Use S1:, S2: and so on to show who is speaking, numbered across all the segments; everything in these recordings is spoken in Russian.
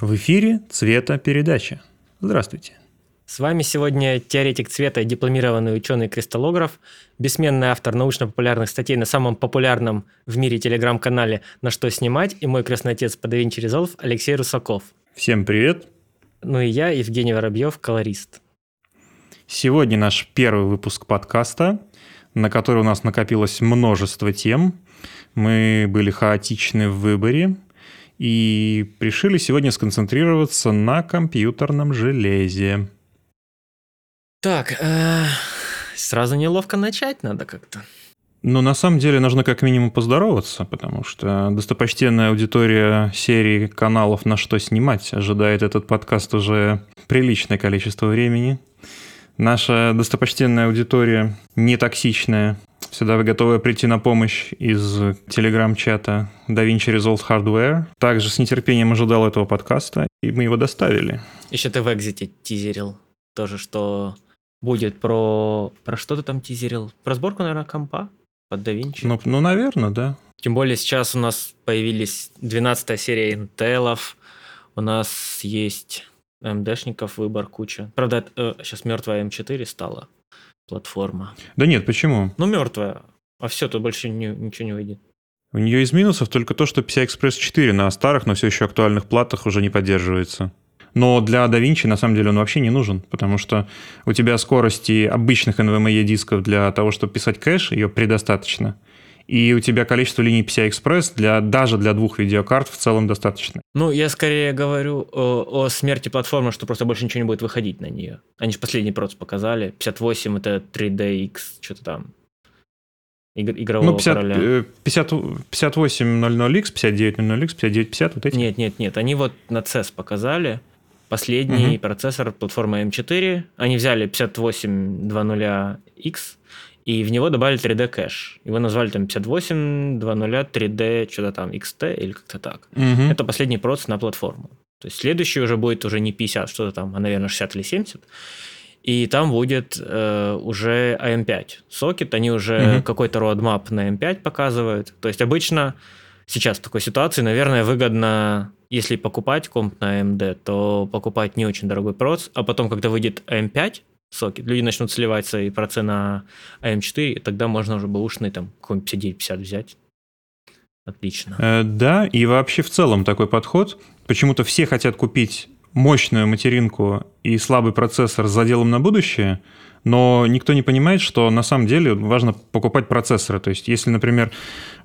S1: В эфире «Цветопередача». Здравствуйте.
S2: С вами сегодня теоретик цвета и дипломированный ученый-кристаллограф, бессменный автор научно-популярных статей на самом популярном в мире телеграм-канале «На что снимать» и мой крестный отец по DaVinci Resolve Алексей Русаков.
S1: Всем привет.
S2: Ну и я, Евгений Воробьев, колорист.
S1: Сегодня наш первый выпуск подкаста, на который у нас накопилось множество тем. Мы были хаотичны в выборе и решили сегодня сконцентрироваться на компьютерном железе.
S2: Так, э, сразу неловко начать надо как-то.
S1: Ну, на самом деле, нужно как минимум поздороваться, потому что достопочтенная аудитория серии каналов «На что снимать» ожидает этот подкаст уже приличное количество времени. Наша достопочтенная аудитория не токсичная, всегда готовая прийти на помощь из телеграм-чата DaVinci Resolve Hardware. Также с нетерпением ожидал этого подкаста, и мы его доставили.
S2: Еще ты в экзите тизерил тоже, что будет про... Про что ты там тизерил? Про сборку, наверное, компа под DaVinci?
S1: Ну, ну, наверное, да.
S2: Тем более сейчас у нас появились 12 серия интелов, у нас есть МДшников выбор куча. Правда, э, сейчас мертвая М4 стала платформа.
S1: Да нет, почему?
S2: Ну, мертвая. А все, тут больше не, ничего не выйдет.
S1: У нее из минусов только то, что PCI Express 4 на старых, но все еще актуальных платах уже не поддерживается. Но для DaVinci на самом деле он вообще не нужен, потому что у тебя скорости обычных NVMe дисков для того, чтобы писать кэш, ее предостаточно. И у тебя количество линий PCI Express для, даже для двух видеокарт в целом достаточно.
S2: Ну, я скорее говорю о, о смерти платформы, что просто больше ничего не будет выходить на нее. Они же последний проц показали. 58 это 3DX, что-то там. Игрового
S1: ну, 50, короля. 50, 5800X, 5900X, 5950, вот эти?
S2: Нет, нет, нет. Они вот на CES показали последний угу. процессор платформы M4. Они взяли 5820X и в него добавили 3D кэш. Его назвали там 5820 3D что-то там XT или как-то так. Угу. Это последний процесс на платформу. То есть следующий уже будет уже не 50 что-то там, а, наверное, 60 или 70. И там будет э, уже AM5 сокет. Они уже угу. какой-то roadmap на M5 показывают. То есть обычно сейчас в такой ситуации, наверное, выгодно если покупать комп на AMD, то покупать не очень дорогой проц, а потом, когда выйдет AM5 сокет, люди начнут сливать свои процы на AM4, и тогда можно уже бэушный там какой-нибудь 5950 взять. Отлично.
S1: Э, да, и вообще в целом такой подход. Почему-то все хотят купить мощную материнку и слабый процессор с заделом на будущее, но никто не понимает, что на самом деле важно покупать процессоры. То есть, если, например,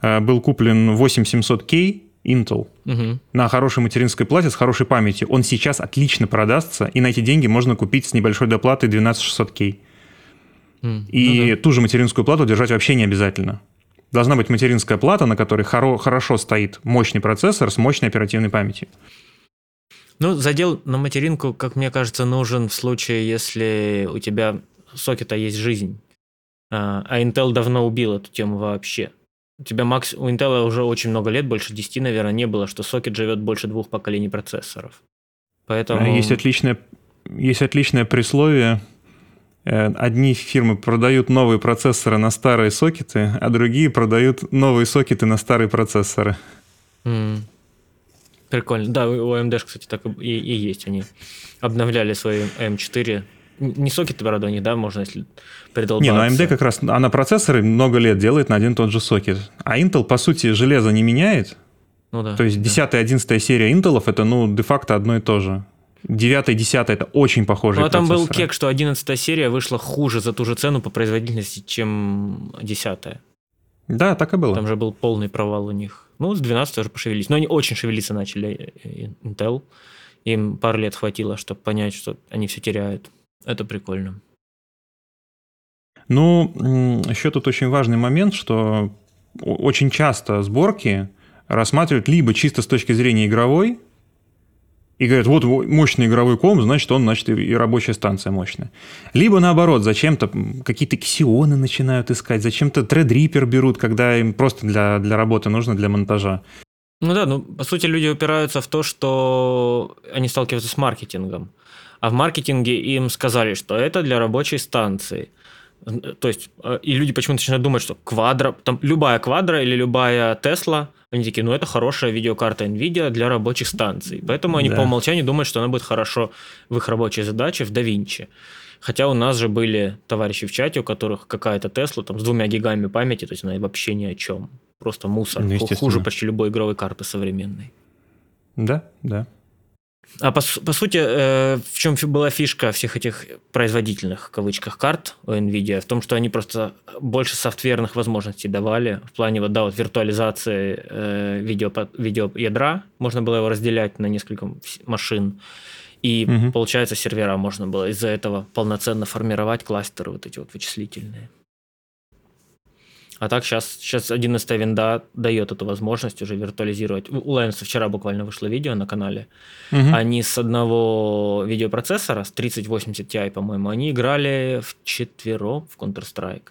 S1: э, был куплен 8700K, Intel угу. на хорошей материнской плате с хорошей памятью, он сейчас отлично продастся, и на эти деньги можно купить с небольшой доплатой 12600K. Mm. И ну, да. ту же материнскую плату держать вообще не обязательно. Должна быть материнская плата, на которой хоро- хорошо стоит мощный процессор с мощной оперативной памятью.
S2: Ну, задел на материнку, как мне кажется, нужен в случае, если у тебя сокета есть жизнь. А, а Intel давно убил эту тему вообще. У тебя макс... у Intel уже очень много лет, больше 10, наверное, не было, что сокет живет больше двух поколений процессоров. Поэтому...
S1: Есть отличное, есть отличное присловие. Э, одни фирмы продают новые процессоры на старые сокеты, а другие продают новые сокеты на старые процессоры.
S2: Mm. Прикольно. Да, у AMD, кстати, так и, и есть. Они обновляли свои M4 не сокеты, правда, у них, да, можно, если придолбаться.
S1: Не, ну AMD как раз, она процессоры много лет делает на один и тот же сокет. А Intel, по сути, железо не меняет. Ну да. То есть 10 11 серия Intel это, ну, де-факто одно и то же. 9 10 это очень похожие Ну, а
S2: там был кек, что 11 серия вышла хуже за ту же цену по производительности, чем 10
S1: Да, так и было.
S2: Там же был полный провал у них. Ну, с 12 уже пошевелились. Но они очень шевелиться начали, э, Intel. Им пару лет хватило, чтобы понять, что они все теряют. Это прикольно.
S1: Ну, еще тут очень важный момент, что очень часто сборки рассматривают либо чисто с точки зрения игровой, и говорят, вот мощный игровой комп, значит, он, значит, и рабочая станция мощная. Либо наоборот, зачем-то какие-то ксионы начинают искать, зачем-то Threadripper берут, когда им просто для, для работы нужно, для монтажа.
S2: Ну да, ну, по сути, люди упираются в то, что они сталкиваются с маркетингом а в маркетинге им сказали, что это для рабочей станции. То есть, э, и люди почему-то начинают думать, что квадро, там любая квадро или любая Тесла, они такие, ну это хорошая видеокарта NVIDIA для рабочих станций. Поэтому они да. по умолчанию думают, что она будет хорошо в их рабочей задаче в DaVinci. Хотя у нас же были товарищи в чате, у которых какая-то Тесла там с двумя гигами памяти, то есть она вообще ни о чем. Просто мусор. Ну, Хуже почти любой игровой карты современной.
S1: Да, да.
S2: А по, по сути, э, в чем была фишка всех этих производительных, в кавычках, карт у NVIDIA? В том, что они просто больше софтверных возможностей давали в плане вот, да, вот виртуализации э, видео, видеоядра. Можно было его разделять на несколько машин. И, угу. получается, сервера можно было из-за этого полноценно формировать кластеры вот эти вот вычислительные. А так сейчас, сейчас 11 винда дает эту возможность уже виртуализировать. У Lens вчера буквально вышло видео на канале. Угу. Они с одного видеопроцессора, с 3080 Ti, по-моему, они играли в четверо в Counter-Strike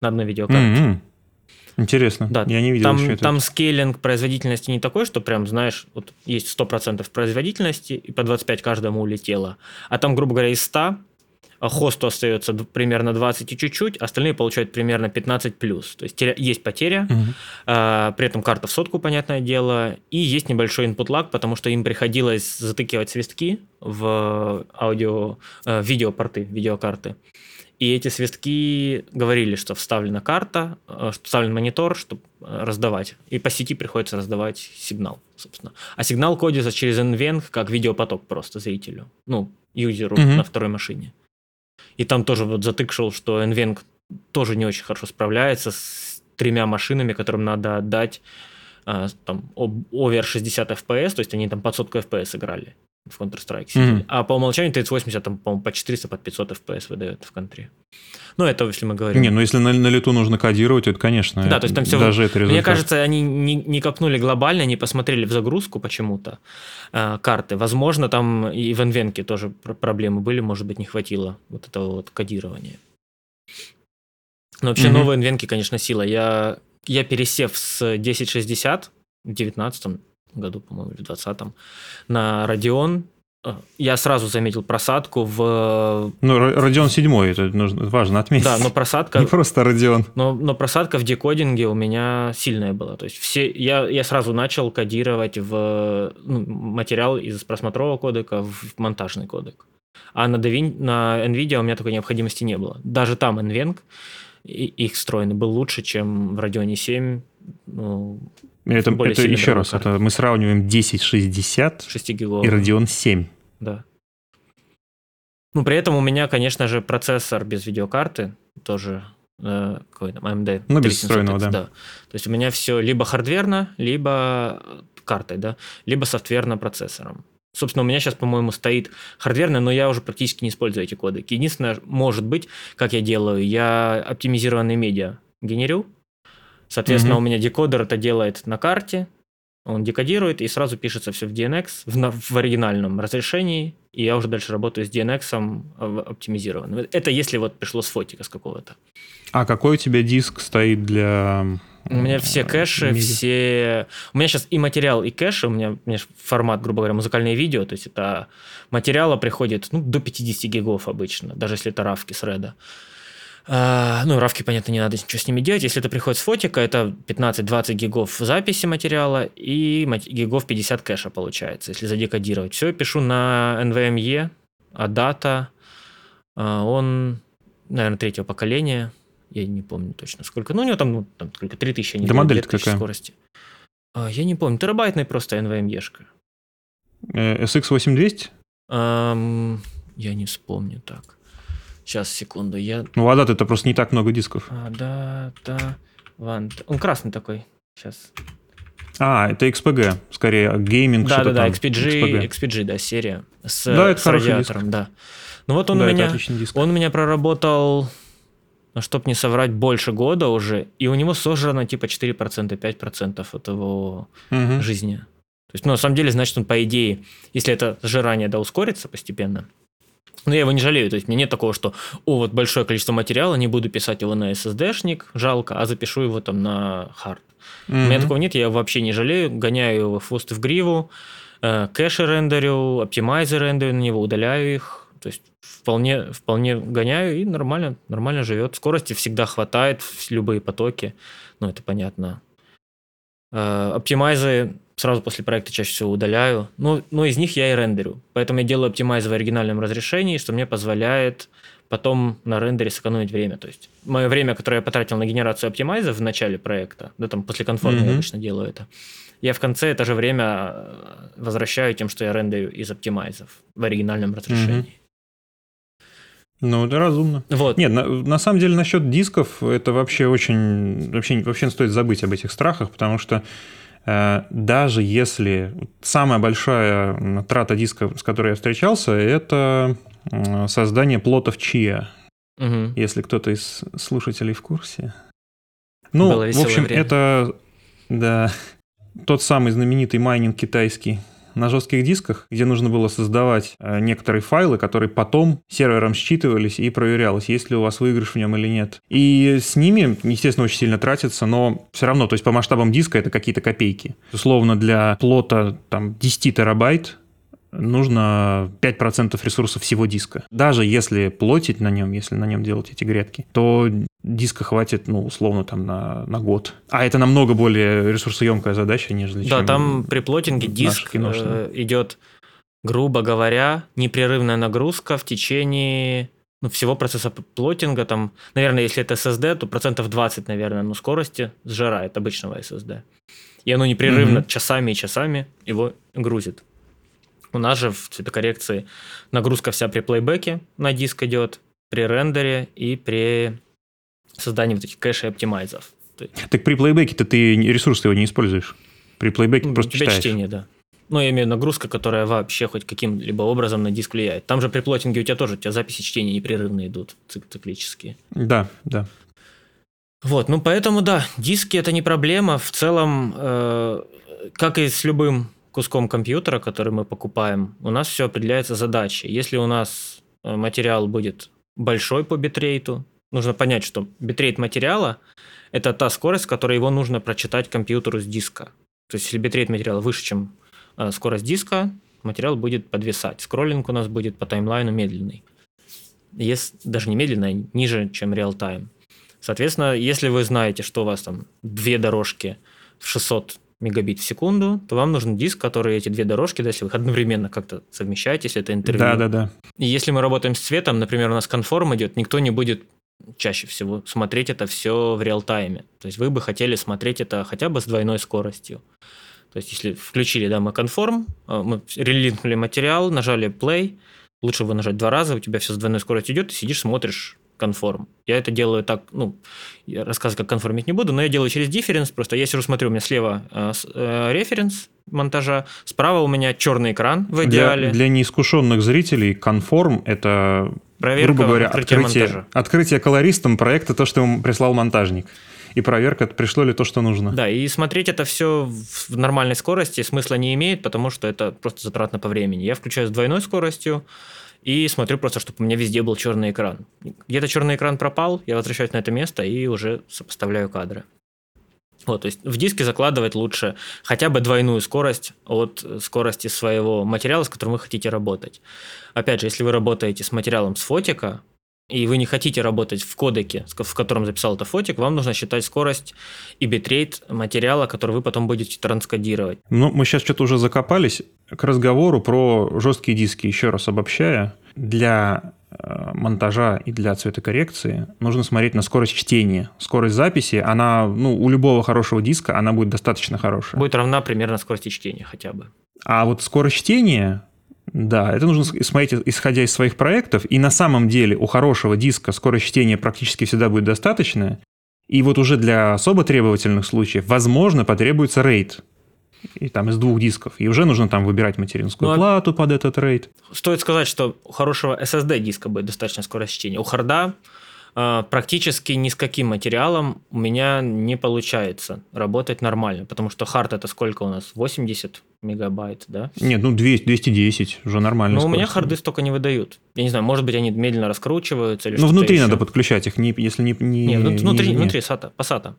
S2: на одной видеокарте.
S1: Угу. Интересно.
S2: Да, я не видел там, еще это. Там скейлинг производительности не такой, что прям, знаешь, вот есть 100% производительности, и по 25 каждому улетело. А там, грубо говоря, из 100 а хосту остается примерно 20 и чуть-чуть, остальные получают примерно 15 плюс. То есть есть потеря, угу. а, при этом карта в сотку, понятное дело, и есть небольшой input lag, потому что им приходилось затыкивать свистки в аудио, э, видеопорты, видеокарты. И эти свистки говорили, что вставлена карта, э, что вставлен монитор, чтобы э, раздавать. И по сети приходится раздавать сигнал, собственно. А сигнал кодится через NVENC как видеопоток просто зрителю, ну, юзеру угу. на второй машине. И там тоже вот затык шел, что NVENC тоже не очень хорошо справляется с тремя машинами, которым надо отдать а, там over 60 FPS, то есть они там под сотку FPS играли в Counter-Strike. Mm-hmm. А по умолчанию 3080 там, по-моему, по 400, под 500 FPS выдает в контре. Ну, это если мы говорим.
S1: Не, ну если на, на лету нужно кодировать, это, конечно,
S2: да, то есть там все... даже это результат. Мне кажется, они не, не копнули глобально, не посмотрели в загрузку почему-то э, карты. Возможно, там и в NVENC тоже проблемы были, может быть, не хватило вот этого вот кодирования. Но вообще mm-hmm. новые NVENC, конечно, сила. Я, я пересев с 1060 в 19 году, по-моему, или в 20-м, на Radeon. Э, я сразу заметил просадку в...
S1: Ну, Radeon 7, это нужно, важно отметить.
S2: Да, но просадка...
S1: Не просто Radeon.
S2: Но, но просадка в декодинге у меня сильная была. То есть все, я, я сразу начал кодировать в ну, материал из просмотрового кодека в монтажный кодек. А на, DaVin, на NVIDIA у меня такой необходимости не было. Даже там NVENC, их встроенный был лучше, чем в Radeon 7. Ну,
S1: это, это еще раз, это мы сравниваем 1060 и Radeon 7.
S2: Да. Ну, при этом у меня, конечно же, процессор без видеокарты, тоже э, какой там, AMD.
S1: Ну, без встроенного, да. да.
S2: То есть у меня все либо хардверно, либо картой, да, либо софтверно процессором. Собственно, у меня сейчас, по-моему, стоит хардверно, но я уже практически не использую эти коды. Единственное, может быть, как я делаю, я оптимизированные медиа генерю, Соответственно, mm-hmm. у меня декодер это делает на карте, он декодирует и сразу пишется все в DNX в, в оригинальном разрешении, и я уже дальше работаю с DNX оптимизированным. Это если вот пришло с фотика с какого-то.
S1: А какой у тебя диск стоит для...
S2: У меня все кэши, медиа? все... У меня сейчас и материал, и кэши, у меня, у меня формат, грубо говоря, музыкальное видео, то есть это материала приходит ну, до 50 гигов обычно, даже если это равки с реда. А, ну, равки, понятно, не надо ничего с ними делать. Если это приходит с фотика, это 15-20 гигов записи материала и гигов 50 кэша получается, если задекодировать. Все, пишу на NVMe, а дата, а, он, наверное, третьего поколения, я не помню точно сколько. Ну, у него там, ну, там сколько, 3000,
S1: не да модель какая?
S2: скорости. А, я не помню, терабайтный просто NVMe-шка.
S1: SX8200?
S2: Um, я не вспомню так. Сейчас, секунду, я...
S1: Ну, а это просто не так много дисков.
S2: А, да, да. Ван... Он красный такой. Сейчас.
S1: А, это XPG, скорее, гейминг,
S2: да, да, да, XPG, XPG, XPG, да, серия. С, да, это с радиатором, диск. да. Ну вот он да, у меня, он у меня проработал, ну, чтоб не соврать, больше года уже, и у него сожрано типа 4%, 5% от его угу. жизни. То есть, ну, на самом деле, значит, он, по идее, если это сжирание, да, ускорится постепенно, но я его не жалею, то есть мне нет такого, что, о, вот большое количество материала, не буду писать его на SSD-шник, жалко, а запишу его там на хард. Mm-hmm. У меня такого нет, я вообще не жалею, гоняю его в хвост в гриву, э, кэши рендерю, оптимайзер рендерю на него, удаляю их, То есть вполне, вполне гоняю и нормально, нормально живет. Скорости всегда хватает, любые потоки. Ну, это понятно. Э, оптимайзы сразу после проекта чаще всего удаляю. Ну, но из них я и рендерю. Поэтому я делаю оптимайзы в оригинальном разрешении, что мне позволяет потом на рендере сэкономить время. То есть мое время, которое я потратил на генерацию оптимайза в начале проекта, да, там после конформа mm-hmm. я обычно делаю это, я в конце это же время э, возвращаю тем, что я рендерю из оптимайзов в оригинальном разрешении. Mm-hmm.
S1: Ну, это разумно. Вот. Нет, на, на самом деле насчет дисков это вообще очень... Вообще, вообще стоит забыть об этих страхах, потому что э, даже если самая большая трата диска, с которой я встречался, это создание плотов Chia. Угу. Если кто-то из слушателей в курсе. Ну, в общем, время. это да, тот самый знаменитый майнинг китайский на жестких дисках, где нужно было создавать э, некоторые файлы, которые потом сервером считывались и проверялось, есть ли у вас выигрыш в нем или нет. И с ними, естественно, очень сильно тратится, но все равно, то есть по масштабам диска это какие-то копейки. Условно для плота там 10 терабайт нужно 5% ресурсов всего диска. Даже если плотить на нем, если на нем делать эти грядки, то диска хватит, ну, условно, там на, на год. А это намного более ресурсоемкая задача, нежели
S2: Да, там при плотинге диск э, идет, грубо говоря, непрерывная нагрузка в течение ну, всего процесса плотинга. Там, наверное, если это SSD, то процентов 20, наверное, ну, скорости сжирает обычного SSD. И оно непрерывно mm-hmm. часами и часами его грузит. У нас же в цветокоррекции нагрузка вся при плейбеке на диск идет, при рендере и при создании вот этих кэшей оптимайзов.
S1: Так при плейбеке-то ты ресурсы его не используешь. При плейбеке ну, просто читаешь.
S2: чтение, да. Ну, я имею нагрузка, которая вообще хоть каким-либо образом на диск влияет. Там же при плотинге у тебя тоже у тебя записи чтения непрерывно идут, циклические.
S1: Да, да.
S2: Вот, ну поэтому да, диски это не проблема. В целом, э, как и с любым куском компьютера, который мы покупаем, у нас все определяется задачей. Если у нас э, материал будет большой по битрейту, нужно понять, что битрейт материала – это та скорость, которой его нужно прочитать компьютеру с диска. То есть, если битрейт материала выше, чем э, скорость диска, материал будет подвисать. Скроллинг у нас будет по таймлайну медленный. Если, даже не медленный, а ниже, чем реал-тайм. Соответственно, если вы знаете, что у вас там две дорожки в 600 мегабит в секунду, то вам нужен диск, который эти две дорожки, да, если вы их одновременно как-то совмещаете, если это интервью.
S1: Да, да, да.
S2: И если мы работаем с цветом, например, у нас конформ идет, никто не будет чаще всего смотреть это все в реал-тайме. То есть вы бы хотели смотреть это хотя бы с двойной скоростью. То есть если включили, да, мы конформ, э, мы релинкнули материал, нажали play, лучше вы нажать два раза, у тебя все с двойной скоростью идет, ты сидишь, смотришь конформ. Я это делаю так, ну, я рассказывать, как конформить не буду, но я делаю через дифференс, просто я сижу, смотрю, у меня слева э, э, референс монтажа, справа у меня черный экран в идеале.
S1: Для, для неискушенных зрителей конформ – это, Проверка грубо говоря, открытие, открытие колористом проекта, то, что ему прислал монтажник и проверка, пришло ли то, что нужно.
S2: Да, и смотреть это все в нормальной скорости смысла не имеет, потому что это просто затратно по времени. Я включаю с двойной скоростью, и смотрю просто, чтобы у меня везде был черный экран. Где-то черный экран пропал, я возвращаюсь на это место и уже сопоставляю кадры. Вот, то есть в диске закладывать лучше хотя бы двойную скорость от скорости своего материала, с которым вы хотите работать. Опять же, если вы работаете с материалом с фотика, и вы не хотите работать в кодеке, в котором записал это фотик, вам нужно считать скорость и битрейт материала, который вы потом будете транскодировать.
S1: Ну, мы сейчас что-то уже закопались к разговору про жесткие диски. Еще раз обобщая, для э, монтажа и для цветокоррекции нужно смотреть на скорость чтения. Скорость записи, она, ну, у любого хорошего диска, она будет достаточно хорошая.
S2: Будет равна примерно скорости чтения хотя бы.
S1: А вот скорость чтения да, это нужно смотреть, исходя из своих проектов. И на самом деле у хорошего диска скорость чтения практически всегда будет достаточная. И вот уже для особо требовательных случаев, возможно, потребуется рейд. И там из двух дисков. И уже нужно там выбирать материнскую ну, а плату под этот рейд.
S2: Стоит сказать, что у хорошего SSD диска будет достаточно скорость чтения. У харда практически ни с каким материалом у меня не получается работать нормально, потому что хард это сколько у нас? 80 мегабайт, да?
S1: Нет, ну 200, 210 уже нормально.
S2: Но у меня харды столько не выдают. Я не знаю, может быть, они медленно раскручиваются или
S1: Ну, внутри еще. надо подключать их, не, если не... не
S2: Нет, внутри, не внутри SATA, по SATA.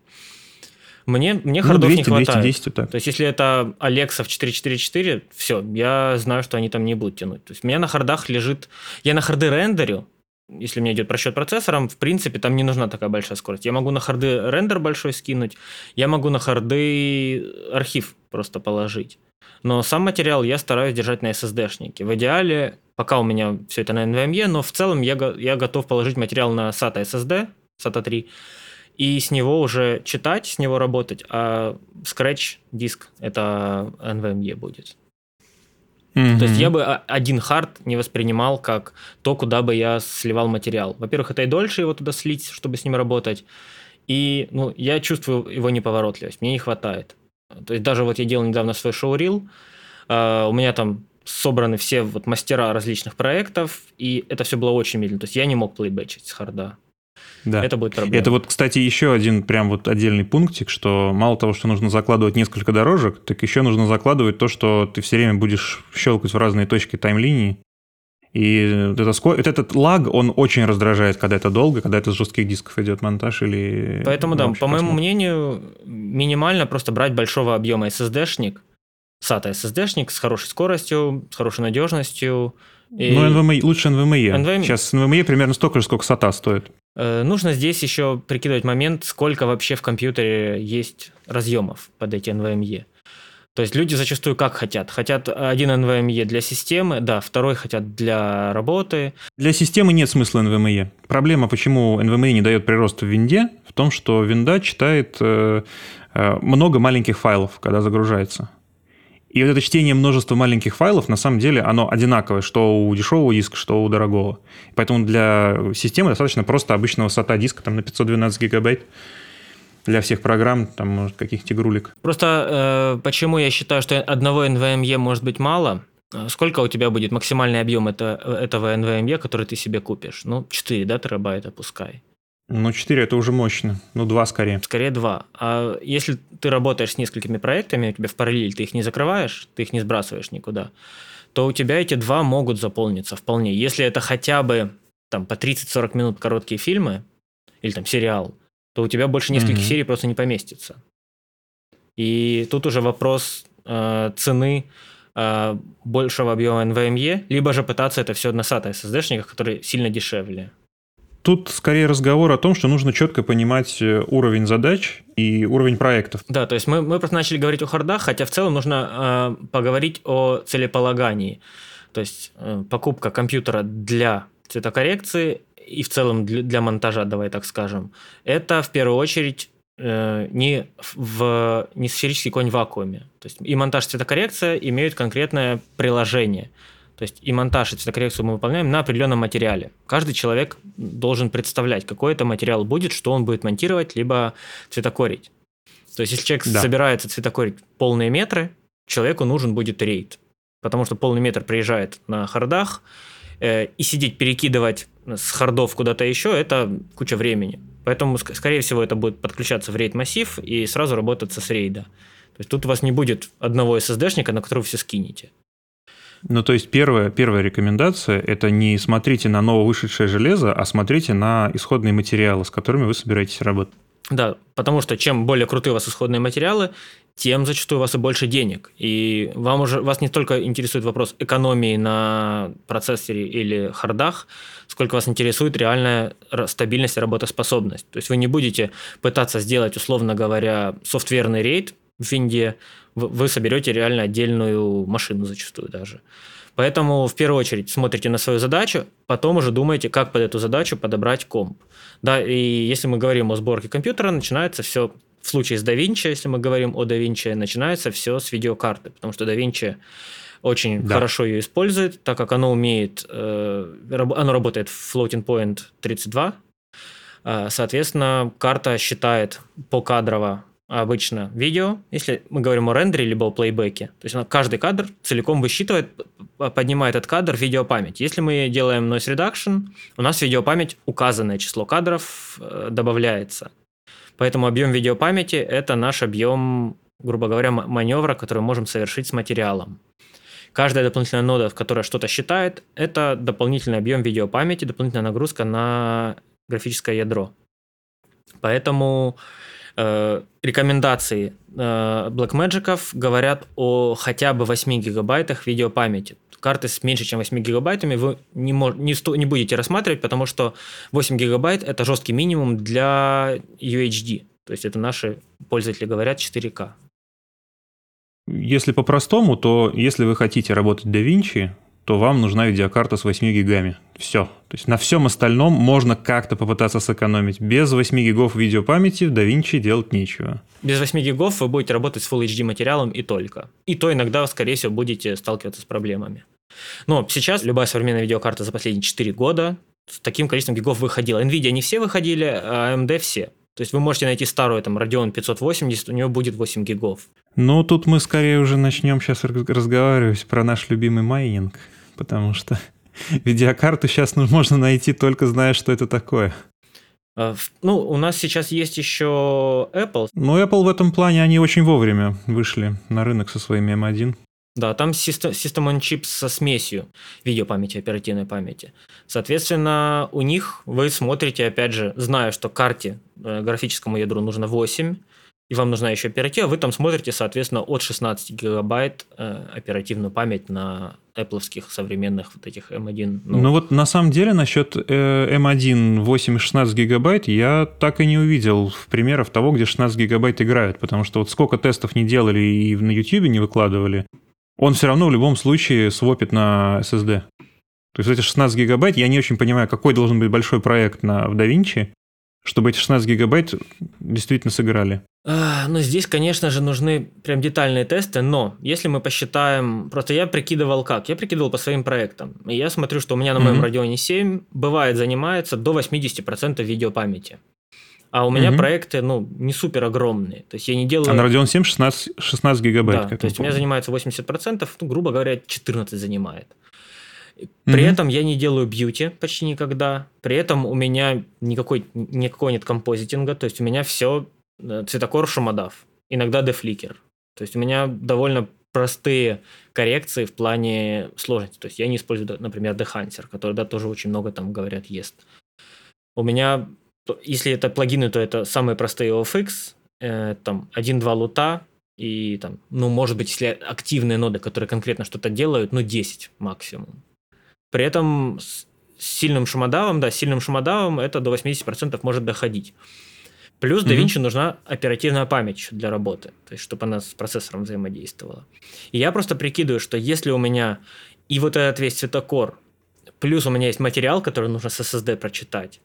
S2: Мне, мне ну, хардов 200, не хватает.
S1: 210, вот так.
S2: То есть, если это Alexa в 444, все, я знаю, что они там не будут тянуть. То есть, у меня на хардах лежит... Я на харды рендерю, если меня идет просчет процессором, в принципе, там не нужна такая большая скорость. Я могу на харды рендер большой скинуть, я могу на харды архив просто положить. Но сам материал я стараюсь держать на SSD-шнике. В идеале, пока у меня все это на NVMe, но в целом я, я готов положить материал на SATA SSD, SATA 3, и с него уже читать, с него работать, а Scratch диск это NVMe будет. Mm-hmm. То есть я бы один хард не воспринимал как то, куда бы я сливал материал. Во-первых, это и дольше его туда слить, чтобы с ним работать. И ну, я чувствую его неповоротливость, мне не хватает. То есть даже вот я делал недавно свой шоу-рил, uh, у меня там собраны все вот мастера различных проектов, и это все было очень медленно. То есть я не мог плейбэчить с харда.
S1: Да. Это будет проблема. Это вот, кстати, еще один прям вот отдельный пунктик, что мало того, что нужно закладывать несколько дорожек, так еще нужно закладывать то, что ты все время будешь щелкать в разные точки таймлинии. И вот, это, вот этот лаг, он очень раздражает, когда это долго, когда это с жестких дисков идет монтаж или...
S2: Поэтому, да, по моему мнению, минимально просто брать большого объема SSD-шник, SATA SSD-шник с хорошей скоростью, с хорошей надежностью.
S1: И... Ну, NVMe, лучше NVMe. NVMe. Сейчас NVMe примерно столько же, сколько SATA стоит.
S2: Э, нужно здесь еще прикидывать момент, сколько вообще в компьютере есть разъемов под эти NVMe. То есть люди зачастую как хотят? Хотят один NVMe для системы, да, второй хотят для работы.
S1: Для системы нет смысла NVMe. Проблема, почему NVMe не дает прироста в винде, в том, что винда читает э, э, много маленьких файлов, когда загружается. И вот это чтение множества маленьких файлов, на самом деле, оно одинаковое, что у дешевого диска, что у дорогого. Поэтому для системы достаточно просто обычного SATA диска там, на 512 гигабайт для всех программ, там, может, каких-то игрулек.
S2: Просто э, почему я считаю, что одного NVMe может быть мало? Сколько у тебя будет максимальный объем это, этого NVMe, который ты себе купишь? Ну, 4, да, терабайта пускай.
S1: Ну, 4 это уже мощно. Ну, 2 скорее.
S2: Скорее 2. А если ты работаешь с несколькими проектами, у тебя в параллель ты их не закрываешь, ты их не сбрасываешь никуда, то у тебя эти два могут заполниться вполне. Если это хотя бы там по 30-40 минут короткие фильмы или там сериал, то у тебя больше нескольких mm-hmm. серий просто не поместится. И тут уже вопрос э, цены э, большего объема NVMe, либо же пытаться это все на SATA SSD-шниках, которые сильно дешевле.
S1: Тут скорее разговор о том, что нужно четко понимать э, уровень задач и уровень проектов.
S2: Да, то есть мы, мы просто начали говорить о хардах, хотя в целом нужно э, поговорить о целеполагании. То есть э, покупка компьютера для цветокоррекции и в целом для, для монтажа, давай так скажем, это в первую очередь э, не в не сферический конь в вакууме. То есть и монтаж цветокоррекция имеют конкретное приложение – то есть и монтаж, и цветокоррекцию мы выполняем на определенном материале. Каждый человек должен представлять, какой это материал будет, что он будет монтировать, либо цветокорить. То есть если человек да. собирается цветокорить полные метры, человеку нужен будет рейд. Потому что полный метр приезжает на хардах, э, и сидеть перекидывать с хардов куда-то еще, это куча времени. Поэтому, скорее всего, это будет подключаться в рейд массив и сразу работать с рейда. То есть тут у вас не будет одного SSD-шника, на который вы все скинете.
S1: Ну, то есть первая, первая рекомендация – это не смотрите на нововышедшее железо, а смотрите на исходные материалы, с которыми вы собираетесь работать.
S2: Да, потому что чем более крутые у вас исходные материалы, тем зачастую у вас и больше денег. И вам уже, вас не только интересует вопрос экономии на процессоре или хардах, сколько вас интересует реальная стабильность и работоспособность. То есть вы не будете пытаться сделать, условно говоря, софтверный рейд в винде, вы соберете реально отдельную машину зачастую даже. Поэтому в первую очередь смотрите на свою задачу, потом уже думаете, как под эту задачу подобрать комп. Да, и если мы говорим о сборке компьютера, начинается все в случае с DaVinci, если мы говорим о DaVinci, начинается все с видеокарты, потому что DaVinci очень да. хорошо ее использует, так как оно умеет, э, оно работает в floating point 32, э, соответственно, карта считает покадрово обычно видео, если мы говорим о рендере либо о плейбеке, то есть она каждый кадр целиком высчитывает, поднимает этот кадр в видеопамять. Если мы делаем noise reduction, у нас в видеопамять указанное число кадров э, добавляется. Поэтому объем видеопамяти – это наш объем, грубо говоря, маневра, который мы можем совершить с материалом. Каждая дополнительная нода, которая что-то считает, это дополнительный объем видеопамяти, дополнительная нагрузка на графическое ядро. Поэтому рекомендации э, Blackmagic говорят о хотя бы 8 гигабайтах видеопамяти. Карты с меньше, чем 8 гигабайтами вы не, мож, не, сто, не будете рассматривать, потому что 8 гигабайт – это жесткий минимум для UHD. То есть это наши пользователи говорят 4К.
S1: Если по-простому, то если вы хотите работать DaVinci, то вам нужна видеокарта с 8 гигами. Все. То есть на всем остальном можно как-то попытаться сэкономить. Без 8 гигов видеопамяти в DaVinci делать нечего.
S2: Без 8 гигов вы будете работать с Full HD материалом и только. И то иногда, скорее всего, будете сталкиваться с проблемами. Но сейчас любая современная видеокарта за последние 4 года с таким количеством гигов выходила. NVIDIA не все выходили, а AMD все. То есть вы можете найти старую там Radeon 580, у него будет 8 гигов.
S1: Ну, тут мы скорее уже начнем сейчас разговаривать про наш любимый майнинг, потому что видеокарту сейчас можно найти только зная, что это такое.
S2: А, ну, у нас сейчас есть еще Apple.
S1: Ну, Apple в этом плане, они очень вовремя вышли на рынок со своими M1.
S2: Да, там System, System on Chip со смесью видеопамяти, оперативной памяти. Соответственно, у них вы смотрите, опять же, зная, что карте э, графическому ядру нужно 8, и вам нужна еще оператива, вы там смотрите, соответственно, от 16 гигабайт э, оперативную память на Apple современных вот этих M1.
S1: Ну. ну вот на самом деле насчет э, M1 8 и 16 гигабайт я так и не увидел примеров того, где 16 гигабайт играют, потому что вот сколько тестов не делали и на YouTube не выкладывали, он все равно в любом случае свопит на SSD. То есть эти 16 гигабайт, я не очень понимаю, какой должен быть большой проект на, в DaVinci, чтобы эти 16 гигабайт действительно сыграли.
S2: А, ну, здесь, конечно же, нужны прям детальные тесты, но если мы посчитаем... Просто я прикидывал как? Я прикидывал по своим проектам. И я смотрю, что у меня на моем mm-hmm. Radeon 7 бывает занимается до 80% видеопамяти. А у меня угу. проекты, ну, не супер огромные. То есть я не делаю...
S1: А на Radeon 7 16, 16 гигабайт.
S2: Да, то есть помню. у меня занимается 80%, ну, грубо говоря, 14 занимает. При угу. этом я не делаю бьюти почти никогда. При этом у меня никакой, никакого нет композитинга. То есть у меня все э, цветокор шумодав. Иногда дефликер. То есть у меня довольно простые коррекции в плане сложности. То есть я не использую, например, Dehunter, который да, тоже очень много там, говорят, ест. У меня если это плагины, то это самые простые OFX, э, там 1-2 лута, и там, ну, может быть, если активные ноды, которые конкретно что-то делают, ну, 10 максимум. При этом с сильным шумодавом, да, сильным шумодавом это до 80% может доходить. Плюс mm-hmm. DaVinci нужна оперативная память для работы, то есть чтобы она с процессором взаимодействовала. И я просто прикидываю, что если у меня и вот этот весь цветокор, плюс у меня есть материал, который нужно с SSD прочитать,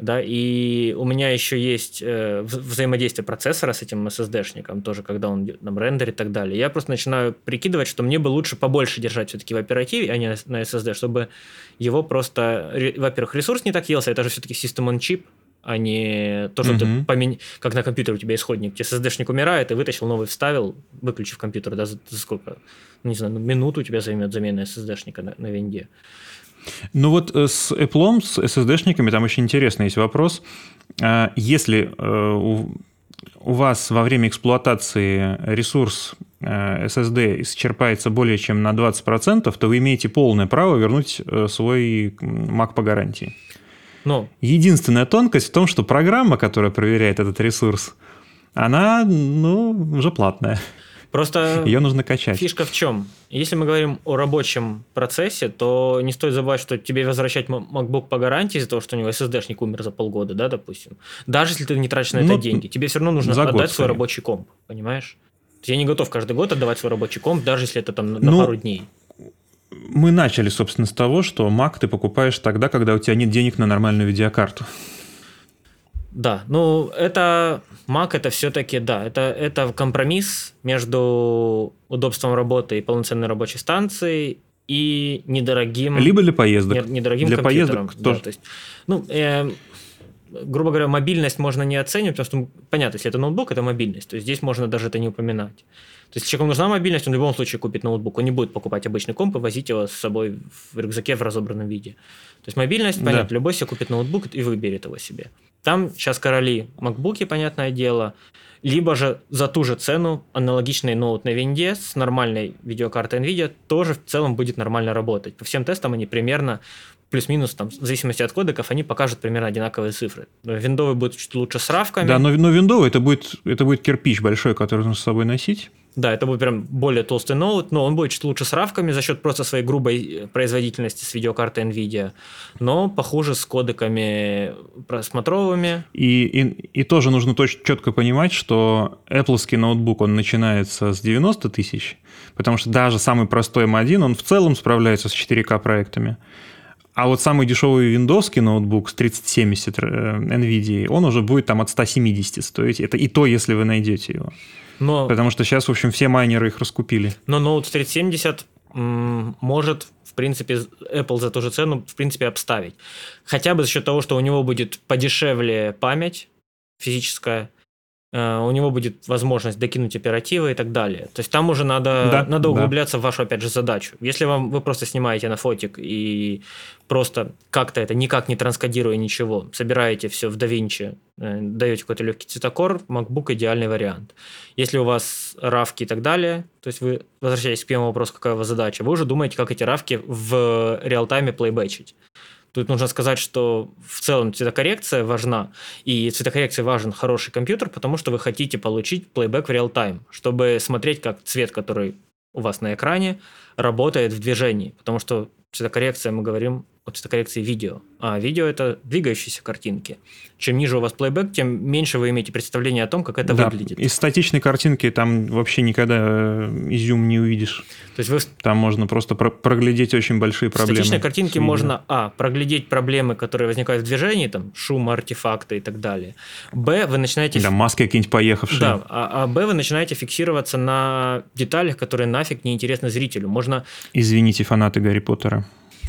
S2: да, и у меня еще есть э, взаимодействие процессора с этим SSD-шником, тоже когда он там рендерит и так далее. Я просто начинаю прикидывать, что мне бы лучше побольше держать все-таки в оперативе, а не на SSD, чтобы его просто, во-первых, ресурс не так елся, это же все-таки System on Chip, а не то, что uh-huh. ты помен... как на компьютере у тебя исходник, тебе SSD-шник умирает, и вытащил новый, вставил, выключив компьютер, да, за, за сколько, ну, не знаю, ну, минуту у тебя займет замена SSD-шника на, на винде.
S1: Ну вот э, с Apple, с SSD-шниками там очень интересный есть вопрос. А, если э, у вас во время эксплуатации ресурс э, SSD исчерпается более чем на 20%, то вы имеете полное право вернуть свой Mac по гарантии. Но. Единственная тонкость в том, что программа, которая проверяет этот ресурс, она, ну, уже платная.
S2: Просто
S1: ее нужно качать.
S2: Фишка в чем? Если мы говорим о рабочем процессе, то не стоит забывать, что тебе возвращать MacBook по гарантии из-за того, что у него SSD-шник умер за полгода, да, допустим. Даже если ты не тратишь на это ну, деньги, тебе все равно нужно отдать год, свой рабочий комп, понимаешь? Я не готов каждый год отдавать свой рабочий комп, даже если это там на ну, пару дней.
S1: Мы начали, собственно, с того, что Mac ты покупаешь тогда, когда у тебя нет денег на нормальную видеокарту.
S2: Да, ну это Mac это все-таки, да, это, это компромисс между удобством работы и полноценной рабочей станцией и недорогим...
S1: Либо для поездок.
S2: Не, недорогим
S1: для
S2: компьютером.
S1: поездок тоже.
S2: Да, то есть, ну, э, грубо говоря, мобильность можно не оценивать, потому что, понятно, если это ноутбук, это мобильность, то есть здесь можно даже это не упоминать. То есть, если человеку нужна мобильность, он в любом случае купит ноутбук, он не будет покупать обычный комп и возить его с собой в рюкзаке в разобранном виде. То есть, мобильность, понятно, да. любой себе купит ноутбук и выберет его себе. Там сейчас короли макбуки, понятное дело, либо же за ту же цену аналогичный ноут на винде с нормальной видеокартой NVIDIA тоже в целом будет нормально работать. По всем тестам они примерно плюс-минус, там, в зависимости от кодеков, они покажут примерно одинаковые цифры. Виндовый будет чуть лучше с равками.
S1: Да, но, но виндовый это будет, это будет кирпич большой, который нужно с собой носить.
S2: Да, это будет прям более толстый ноут, но он будет чуть лучше с равками за счет просто своей грубой э, производительности с видеокартой NVIDIA, но похуже с кодеками просмотровыми.
S1: И, и, и тоже нужно точно четко понимать, что Apple ноутбук, он начинается с 90 тысяч, потому что даже самый простой M1, он в целом справляется с 4К проектами. А вот самый дешевый виндовский ноутбук с 3070 э, NVIDIA, он уже будет там от 170 стоить. Это и то, если вы найдете его. Но... Потому что сейчас, в общем, все майнеры их раскупили.
S2: Но ноут 3070 может, в принципе, Apple за ту же цену, в принципе, обставить. Хотя бы за счет того, что у него будет подешевле память физическая, у него будет возможность докинуть оперативы и так далее. То есть там уже надо, да, надо углубляться да. в вашу, опять же, задачу. Если вам вы просто снимаете на фотик и просто как-то это никак не транскодируя ничего, собираете все в DaVinci, э, даете какой-то легкий цветокор, MacBook идеальный вариант. Если у вас равки и так далее, то есть вы возвращаетесь к первому вопросу, какая у вас задача, вы уже думаете, как эти равки в реал-тайме плейбэчить. Тут нужно сказать, что в целом цветокоррекция важна, и цветокоррекции важен хороший компьютер, потому что вы хотите получить плейбэк в реал-тайм, чтобы смотреть, как цвет, который у вас на экране, работает в движении. Потому что цветокоррекция, мы говорим о цветокоррекции видео. А видео – это двигающиеся картинки. Чем ниже у вас плейбэк, тем меньше вы имеете представление о том, как это
S1: да,
S2: выглядит.
S1: Из статичной картинки там вообще никогда э, изюм не увидишь. То есть вы... Там можно просто про- проглядеть очень большие проблемы.
S2: В статичной картинке можно, а, проглядеть проблемы, которые возникают в движении, там, шум, артефакты и так далее. Б, вы начинаете...
S1: Да, маски какие-нибудь поехавшие.
S2: Да, а, а Б, вы начинаете фиксироваться на деталях, которые нафиг не интересны зрителю. Можно...
S1: Извините, фанаты Гарри Поттера.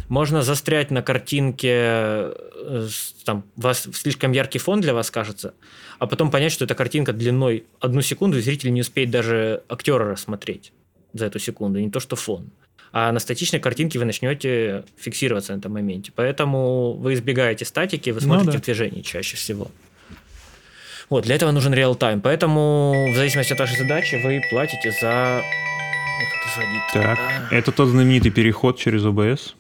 S2: Можно застрять на картинке, э, там, вас слишком яркий фон для вас кажется, а потом понять, что эта картинка длиной одну секунду, и зритель не успеет даже актера рассмотреть за эту секунду, не то что фон. А на статичной картинке вы начнете фиксироваться на этом моменте. Поэтому вы избегаете статики, вы смотрите ну, да. в движении чаще всего. Вот, для этого нужен реал-тайм. Поэтому, в зависимости от вашей задачи, вы платите за...
S1: Так, а... это тот знаменитый переход через OBS.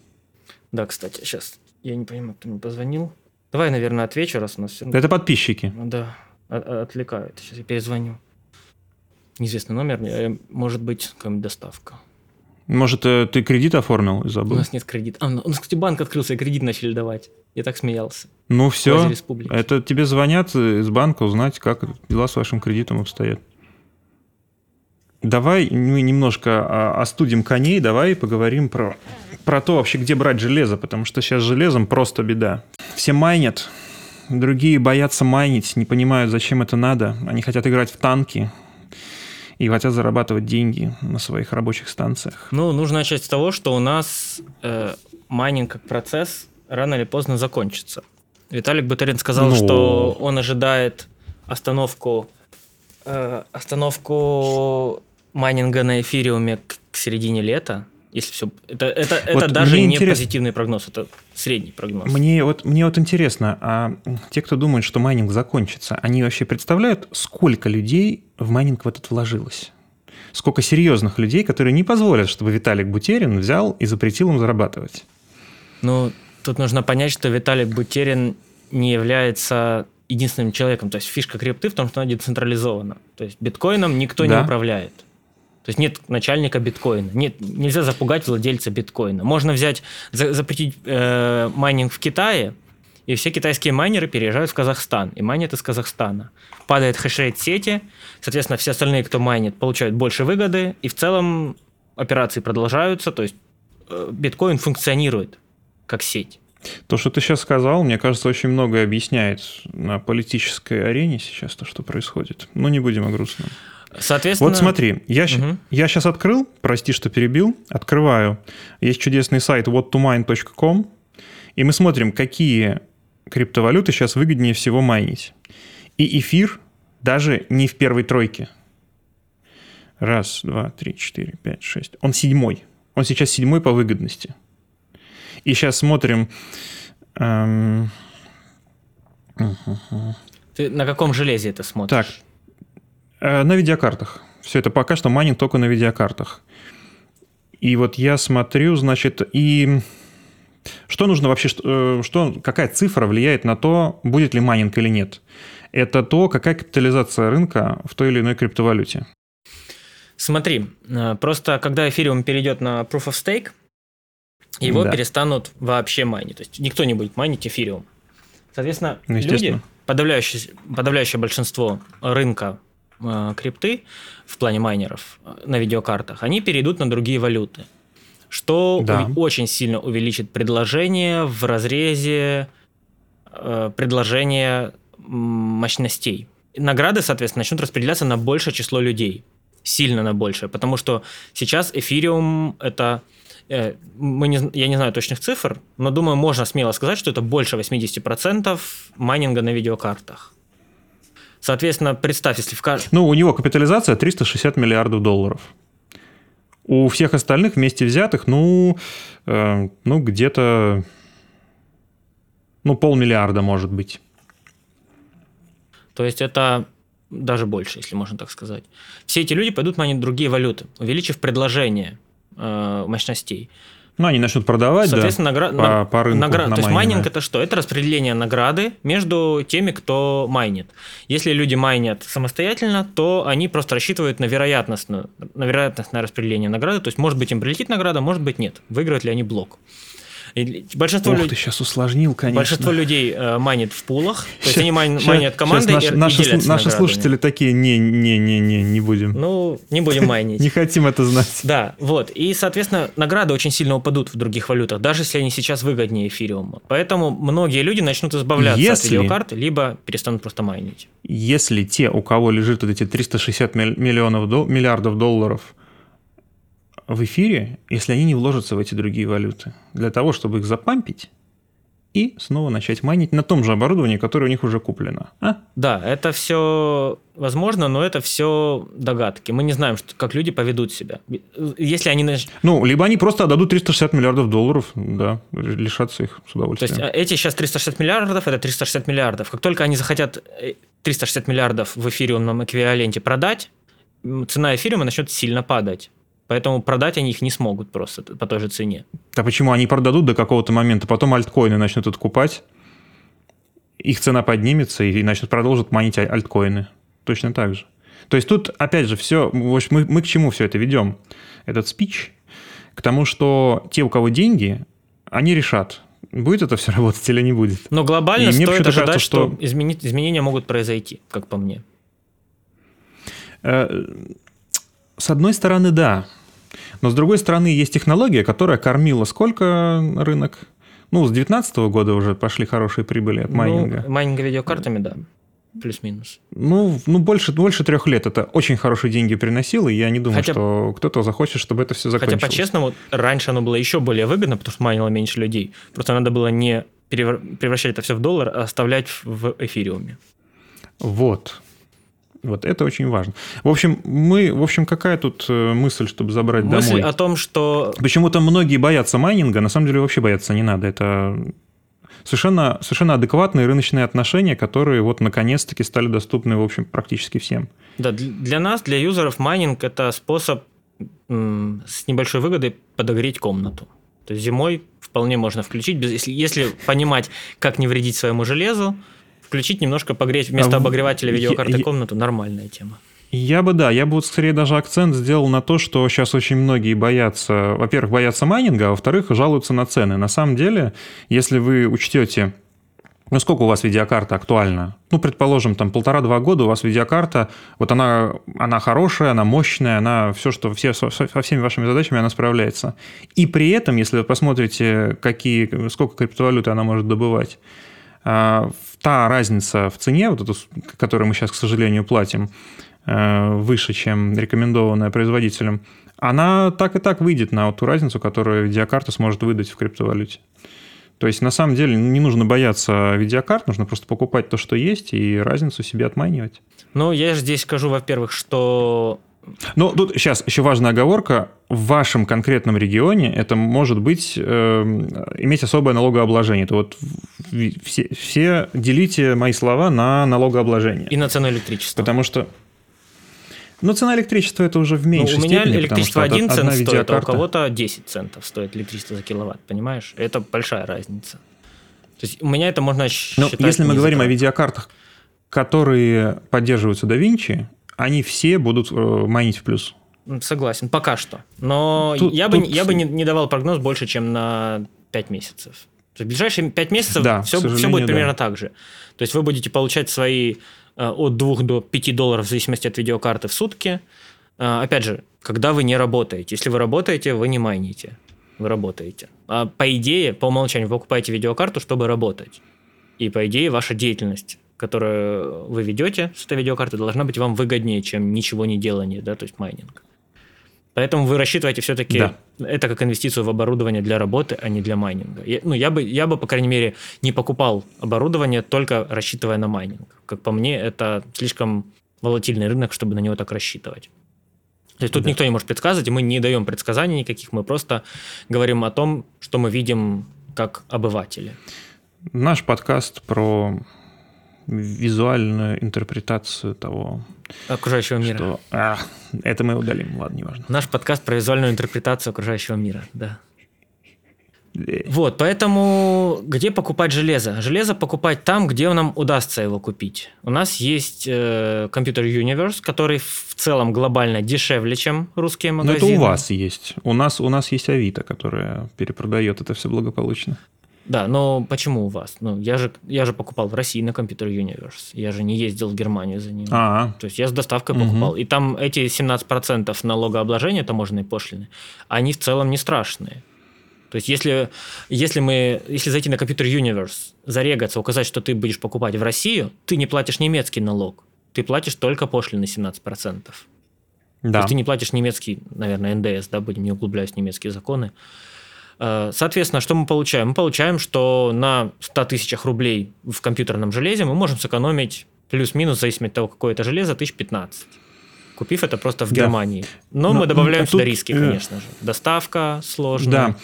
S2: Да, кстати, сейчас я не понимаю, кто мне позвонил. Давай, наверное, отвечу, раз у нас все...
S1: Это подписчики.
S2: Да, отвлекают. Сейчас я перезвоню. Неизвестный номер, э, может быть, какая-нибудь доставка.
S1: Может, э, ты кредит оформил и забыл?
S2: У нас нет кредита. А, ну, у нас, кстати, банк открылся, и кредит начали давать. Я так смеялся.
S1: Ну все, это тебе звонят из банка узнать, как дела с вашим кредитом обстоят. Давай мы немножко остудим коней, давай поговорим про, про то вообще, где брать железо, потому что сейчас с железом просто беда. Все майнят, другие боятся майнить, не понимают, зачем это надо. Они хотят играть в танки и хотят зарабатывать деньги на своих рабочих станциях.
S2: Ну, нужно начать с того, что у нас э, майнинг как процесс рано или поздно закончится. Виталик Бутерин сказал, ну... что он ожидает остановку э, остановку майнинга на эфириуме к, к середине лета, если все... Это, это, вот это даже не интерес... позитивный прогноз, это средний прогноз.
S1: Мне вот, мне вот интересно, а те, кто думает, что майнинг закончится, они вообще представляют, сколько людей в майнинг в этот вложилось? Сколько серьезных людей, которые не позволят, чтобы Виталик Бутерин взял и запретил им зарабатывать?
S2: Ну, тут нужно понять, что Виталик Бутерин не является единственным человеком. То есть фишка крипты в том, что она децентрализована. То есть биткоином никто да. не управляет. То есть нет начальника биткоина. Нет, нельзя запугать владельца биткоина. Можно взять, за, запретить э, майнинг в Китае, и все китайские майнеры переезжают в Казахстан и майнят из Казахстана. Падает хешрейт сети, соответственно, все остальные, кто майнит, получают больше выгоды, и в целом операции продолжаются, то есть э, биткоин функционирует как сеть.
S1: То, что ты сейчас сказал, мне кажется, очень многое объясняет на политической арене сейчас то, что происходит. Но не будем о грустном.
S2: Соответственно...
S1: Вот смотри, я, угу. я сейчас открыл, прости, что перебил, открываю. Есть чудесный сайт whattomine.com, и мы смотрим, какие криптовалюты сейчас выгоднее всего майнить. И эфир даже не в первой тройке. Раз, два, три, четыре, пять, шесть. Он седьмой. Он сейчас седьмой по выгодности. И сейчас смотрим... Эм...
S2: Ты на каком железе это смотришь?
S1: Так, на видеокартах. Все это пока что майнинг только на видеокартах. И вот я смотрю, значит, и Что нужно вообще, что, что, какая цифра влияет на то, будет ли майнинг или нет? Это то, какая капитализация рынка в той или иной криптовалюте.
S2: Смотри, просто когда эфириум перейдет на Proof of Stake, его да. перестанут вообще майнить. То есть никто не будет майнить эфириум. Соответственно, ну, люди, подавляющее, подавляющее большинство рынка э, крипты в плане майнеров э, на видеокартах, они перейдут на другие валюты, что да. очень сильно увеличит предложение в разрезе э, предложения мощностей. Награды, соответственно, начнут распределяться на большее число людей, сильно на большее, потому что сейчас эфириум это Э, мы не, я не знаю точных цифр, но думаю, можно смело сказать, что это больше 80% майнинга на видеокартах. Соответственно, представь, если в каждом...
S1: Ну, у него капитализация 360 миллиардов долларов. У всех остальных вместе взятых, ну, э, ну где-то, ну, полмиллиарда, может быть.
S2: То есть это даже больше, если можно так сказать. Все эти люди пойдут майнить другие валюты, увеличив предложение – э, мощностей.
S1: Ну, они начнут продавать,
S2: Соответственно, да, награ... по, по рынку награ... на То есть майнинг это что? Это распределение награды между теми, кто майнит. Если люди майнят самостоятельно, то они просто рассчитывают на вероятностное, на вероятностное распределение награды. То есть, может быть, им прилетит награда, может быть, нет. Выиграют ли они блок.
S1: И большинство Ох, люд... ты сейчас усложнил, конечно.
S2: Большинство людей э, майнит в пулах, то есть они майн, майнят командой
S1: наши,
S2: и,
S1: наши,
S2: и
S1: Наши слушатели такие, не-не-не-не, не будем.
S2: Ну, не будем майнить.
S1: Не хотим это знать.
S2: Да, вот. И, соответственно, награды очень сильно упадут в других валютах, даже если они сейчас выгоднее эфириума. Поэтому многие люди начнут избавляться от видеокарт, либо перестанут просто майнить.
S1: Если те, у кого лежит вот эти 360 миллионов, миллиардов долларов, в эфире, если они не вложатся в эти другие валюты, для того, чтобы их запампить и снова начать майнить на том же оборудовании, которое у них уже куплено. А?
S2: Да, это все возможно, но это все догадки. Мы не знаем, что, как люди поведут себя. Если они...
S1: Ну, либо они просто отдадут 360 миллиардов долларов, да, лишатся их с удовольствием.
S2: То есть эти сейчас 360 миллиардов, это 360 миллиардов. Как только они захотят 360 э, миллиардов в эфириумном эквиваленте продать, цена эфириума начнет сильно падать. Поэтому продать они их не смогут просто по той же цене.
S1: А почему? Они продадут до какого-то момента, потом альткоины начнут откупать, их цена поднимется и начнут продолжить манить а-, альткоины. Точно так же. То есть тут, опять же, все, мы, мы к чему все это ведем? Этот спич к тому, что те, у кого деньги, они решат, будет это все работать или не будет.
S2: Но глобально и стоит ожидать, кажется, что, что изменить, изменения могут произойти, как по мне.
S1: Э, с одной стороны, да. Но с другой стороны, есть технология, которая кормила сколько рынок? Ну, с 2019 года уже пошли хорошие прибыли от майнинга.
S2: Ну, майнинга видеокартами, да. Плюс-минус.
S1: Ну, ну больше, больше трех лет это очень хорошие деньги приносило, и я не думаю, Хотя... что кто-то захочет, чтобы это все закончилось.
S2: Хотя, по-честному, раньше оно было еще более выгодно, потому что майнило меньше людей. Просто надо было не превращать это все в доллар, а оставлять в эфириуме.
S1: Вот. Вот это очень важно. В общем, мы, в общем, какая тут э, мысль, чтобы забрать мысль домой?
S2: Мысль о том, что...
S1: Почему-то многие боятся майнинга, на самом деле вообще бояться не надо. Это совершенно, совершенно адекватные рыночные отношения, которые вот наконец-таки стали доступны, в общем, практически всем.
S2: Да, для нас, для юзеров, майнинг – это способ с небольшой выгодой подогреть комнату. То есть зимой вполне можно включить, если, если понимать, как не вредить своему железу, включить немножко, погреть вместо а обогревателя видеокарты я, комнату, нормальная тема.
S1: Я бы, да, я бы вот скорее даже акцент сделал на то, что сейчас очень многие боятся, во-первых, боятся майнинга, а во-вторых, жалуются на цены. На самом деле, если вы учтете, ну сколько у вас видеокарта актуальна? Ну, предположим, там полтора-два года у вас видеокарта, вот она, она хорошая, она мощная, она все, что все, со, со всеми вашими задачами она справляется. И при этом, если вы посмотрите, какие, сколько криптовалюты она может добывать, та разница в цене, вот эту, которую мы сейчас, к сожалению, платим, э, выше, чем рекомендованная производителем, она так и так выйдет на ту разницу, которую видеокарта сможет выдать в криптовалюте. То есть, на самом деле, не нужно бояться видеокарт, нужно просто покупать то, что есть, и разницу себе отманивать.
S2: Ну, я здесь скажу, во-первых, что
S1: ну, тут сейчас еще важная оговорка. В вашем конкретном регионе это может быть э, иметь особое налогообложение. То вот все, все делите мои слова на налогообложение.
S2: И на цену электричества.
S1: Потому что Но цена электричества это уже в меньшей
S2: ну, у меня
S1: степени,
S2: электричество
S1: потому
S2: 1
S1: что
S2: цент стоит, а у кого-то 10 центов стоит электричество за киловатт, понимаешь? Это большая разница. То есть у меня это можно
S1: Ну,
S2: считать...
S1: если мы говорим о видеокартах, которые поддерживаются DaVinci, они все будут э, майнить в плюс.
S2: Согласен, пока что. Но
S1: Тут-
S2: я бы,
S1: тут-
S2: не- я бы не, не давал прогноз больше, чем на 5 месяцев. В ближайшие 5 месяцев
S1: Да,
S2: все, все будет
S1: да.
S2: примерно так же. То есть вы будете получать свои э, от 2 до 5 долларов в зависимости от видеокарты в сутки. Э, Опять же, когда вы не работаете. Если вы работаете, вы не майните. Вы работаете. А по идее, по умолчанию, вы покупаете видеокарту, чтобы работать. И по идее, ваша деятельность, которую вы ведете с этой видеокарты, должна быть вам выгоднее, чем ничего не делание, да, то есть майнинг. Поэтому вы рассчитываете все-таки
S1: Да.
S2: это как инвестицию в оборудование для работы, а не для майнинга. Я, ну, я бы, я бы, по крайней мере, не покупал оборудование, только рассчитывая на майнинг. Как по мне, это слишком волатильный рынок, чтобы на него так рассчитывать. То есть тут
S1: Да.
S2: никто не может предсказывать, и мы не даем предсказаний никаких, мы просто говорим о том, что мы видим как обыватели.
S1: Наш подкаст про визуальную интерпретацию того,
S2: Окружающего мира.
S1: что... А, это мы удалим, ладно, неважно.
S2: Наш подкаст про визуальную интерпретацию окружающего мира, да.
S1: Э,
S2: Вот, поэтому где покупать железо? Железо покупать там, где нам удастся его купить. У нас есть э, Computer Universe, который в целом глобально дешевле, чем русские
S1: Но
S2: магазины.
S1: это у вас есть. У нас, у нас есть Авито, которая перепродает это все благополучно.
S2: Да, но почему у вас? Ну, я же, я же покупал в России на Computer Universe. Я же не ездил в Германию за ним.
S1: А,
S2: То есть я с доставкой
S1: Мгм.
S2: покупал. И там эти 17% налогообложения таможенной пошлины, они в целом не страшные. То есть если, если, мы, если зайти на компьютер Universe, зарегаться, указать, что ты будешь покупать в Россию, ты не платишь немецкий налог. Ты платишь только пошлины 17%. То
S1: да.
S2: есть ты не платишь немецкий, наверное, НДС, да, будем не углубляясь в немецкие законы. Э, Соответственно, что мы получаем? Мы получаем, что на 100 тысячах рублей в компьютерном железе мы можем сэкономить плюс-минус, в зависимости от того, какое это железо, 1015. Купив это просто в
S1: Да.
S2: Германии. Но,
S1: Но,
S2: мы добавляем
S1: м,
S2: сюда
S1: тут,
S2: риски,
S1: э,
S2: конечно же. Доставка сложная,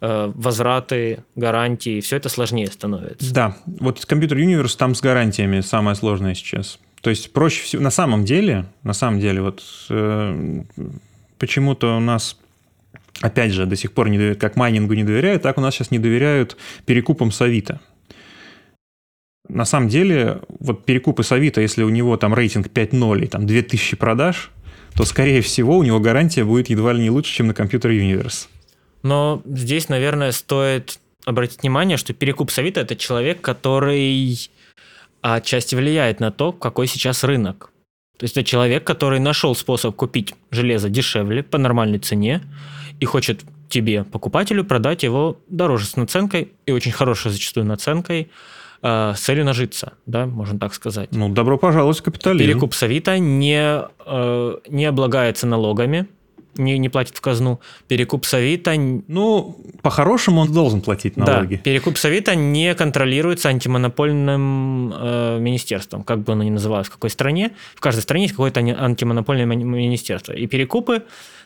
S1: Да.
S2: э, возвраты, гарантии, все это сложнее становится.
S1: Да, вот компьютер Universe там с гарантиями самое сложное сейчас. То есть проще всего, на самом деле, на самом деле, вот э, почему-то у нас, опять же, до сих пор не доверяют, как майнингу не доверяют, так у нас сейчас не доверяют перекупам с Авито. На самом деле, вот перекупы с Авито, если у него там рейтинг 5.0 и там 2000 продаж, то, скорее всего, у него гарантия будет едва ли не лучше, чем на компьютер Universe.
S2: Но здесь, наверное, стоит обратить внимание, что перекуп с Авито – это человек, который отчасти влияет на то, какой сейчас рынок. То есть это человек, который нашел способ купить железо дешевле, по нормальной цене, и хочет тебе, покупателю, продать его дороже с наценкой, и очень хорошей зачастую наценкой, э, с целью нажиться, да, можно так сказать.
S1: Ну, добро пожаловать в капитализм.
S2: Перекуп с Авито не, э, не облагается налогами, не, не платит в казну. Перекуп с Авито
S1: Ну, по-хорошему он должен платить налоги.
S2: да, перекуп Совета не контролируется антимонопольным э, министерством, как бы оно ни называлось, в какой стране. В каждой стране есть какое-то антимонопольное ми- министерство. И перекупы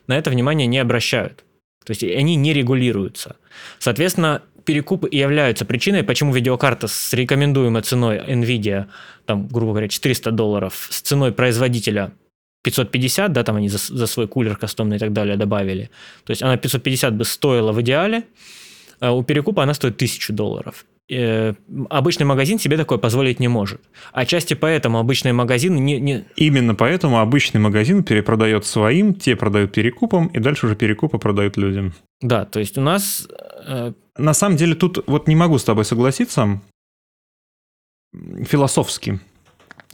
S2: на это внимание не обращают. То есть они не регулируются. Соответственно, перекупы и являются причиной, почему видеокарта с рекомендуемой ценой NVIDIA, там, грубо говоря, 400 долларов, с ценой производителя 550, да, там они за, за свой кулер кастомный и так далее добавили. То есть она 550 бы стоила в идеале, а у перекупа она стоит 1000 долларов. Э, обычный магазин себе такое позволить не может. Отчасти поэтому обычный магазин не, не...
S1: Именно поэтому обычный магазин перепродает своим, те продают перекупом, и дальше уже перекупы продают людям.
S2: Да, то есть у нас... э,
S1: На самом деле тут вот не могу с тобой согласиться философски.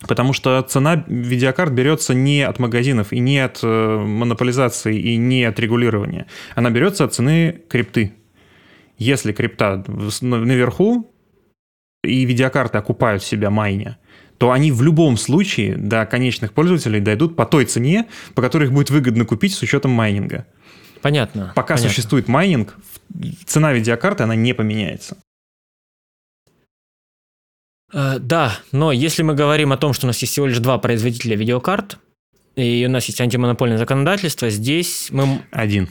S1: Потому что цена видеокарт берется не от магазинов и не от э, монополизации и не от регулирования. Она берется от цены крипты. Если крипта наверху и видеокарты окупают себя майня, то они в любом случае до конечных пользователей дойдут по той цене, по которой их будет выгодно купить с учетом майнинга.
S2: понятно.
S1: Пока
S2: понятно.
S1: существует майнинг, цена видеокарты, она не поменяется.
S2: Э, да, но если мы говорим о том, что у нас есть всего лишь два производителя видеокарт, и у нас есть антимонопольное законодательство, здесь мы...
S1: Один.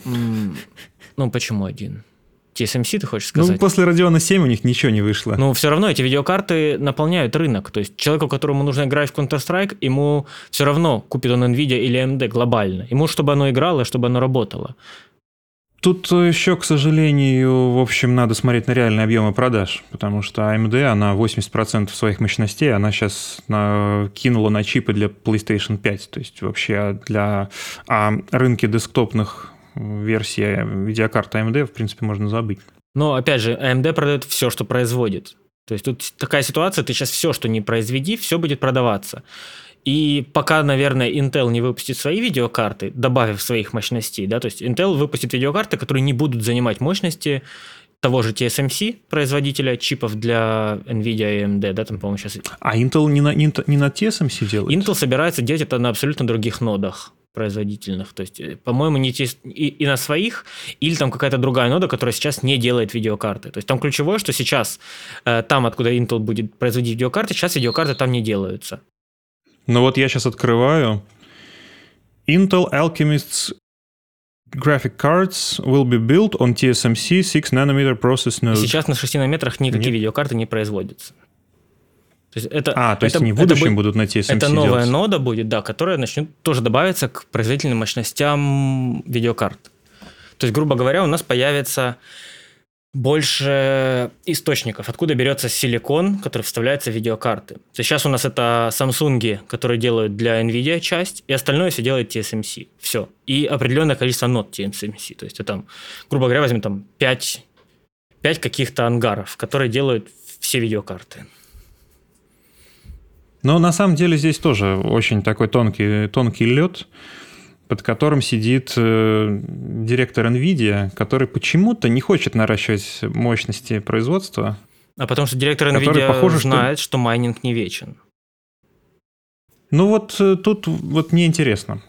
S2: Ну, почему один? TSMC, ты хочешь сказать?
S1: Ну, после Radeon 7 у них ничего не вышло.
S2: Ну, все равно эти видеокарты наполняют рынок. То есть человеку, которому нужно играть в Counter-Strike, ему все равно купит он NVIDIA или AMD глобально. Ему, чтобы оно играло, чтобы оно работало.
S1: Тут еще, к сожалению, в общем, надо смотреть на реальные объемы продаж, потому что AMD, она 80% своих мощностей, она сейчас на, кинула на чипы для PlayStation 5, то есть вообще для а рынке десктопных версий видеокарты AMD, в принципе, можно забыть.
S2: Но, опять же, AMD продает все, что производит. То есть тут такая ситуация, ты сейчас все, что не произведи, все будет продаваться. И пока, наверное, Intel не выпустит свои видеокарты, добавив своих мощностей, да, то есть Intel выпустит видеокарты, которые не будут занимать мощности того же TSMC, производителя чипов для NVIDIA и AMD, да, там, по-моему, сейчас...
S1: А Intel не на, не, не на TSMC делает?
S2: Intel собирается делать это на абсолютно других нодах производительных. То есть, э, по-моему, не те, и, и на своих, или там какая-то другая нода, которая сейчас не делает видеокарты. То есть там ключевое, что сейчас э, там, откуда Intel будет производить видеокарты, сейчас видеокарты там не делаются.
S1: Ну вот я сейчас открываю. Intel Alchemist's graphic cards will be built on TSMC 6 nanometer process node.
S2: сейчас на 6 нанометрах никакие Нет. видеокарты не производятся.
S1: То есть это, а, то есть это, не в будущем это, будут на TSMC
S2: Это новая делать. нода будет, да, которая начнет тоже добавиться к производительным мощностям видеокарт. То есть, грубо говоря, у нас появится больше источников, откуда берется силикон, который вставляется в видеокарты. Сейчас у нас это Samsung, которые делают для NVIDIA часть, и остальное все делает TSMC. Все. И определенное количество нот TSMC. То есть это там, грубо говоря, возьмем там 5, 5 каких-то ангаров, которые делают все видеокарты.
S1: Но на самом деле здесь тоже очень такой тонкий, тонкий лед под которым сидит э, директор NVIDIA, который почему-то не хочет наращивать мощности производства.
S2: А потому что директор NVIDIA похоже, знает, что... что майнинг не вечен.
S1: Ну вот э, тут вот мне интересно.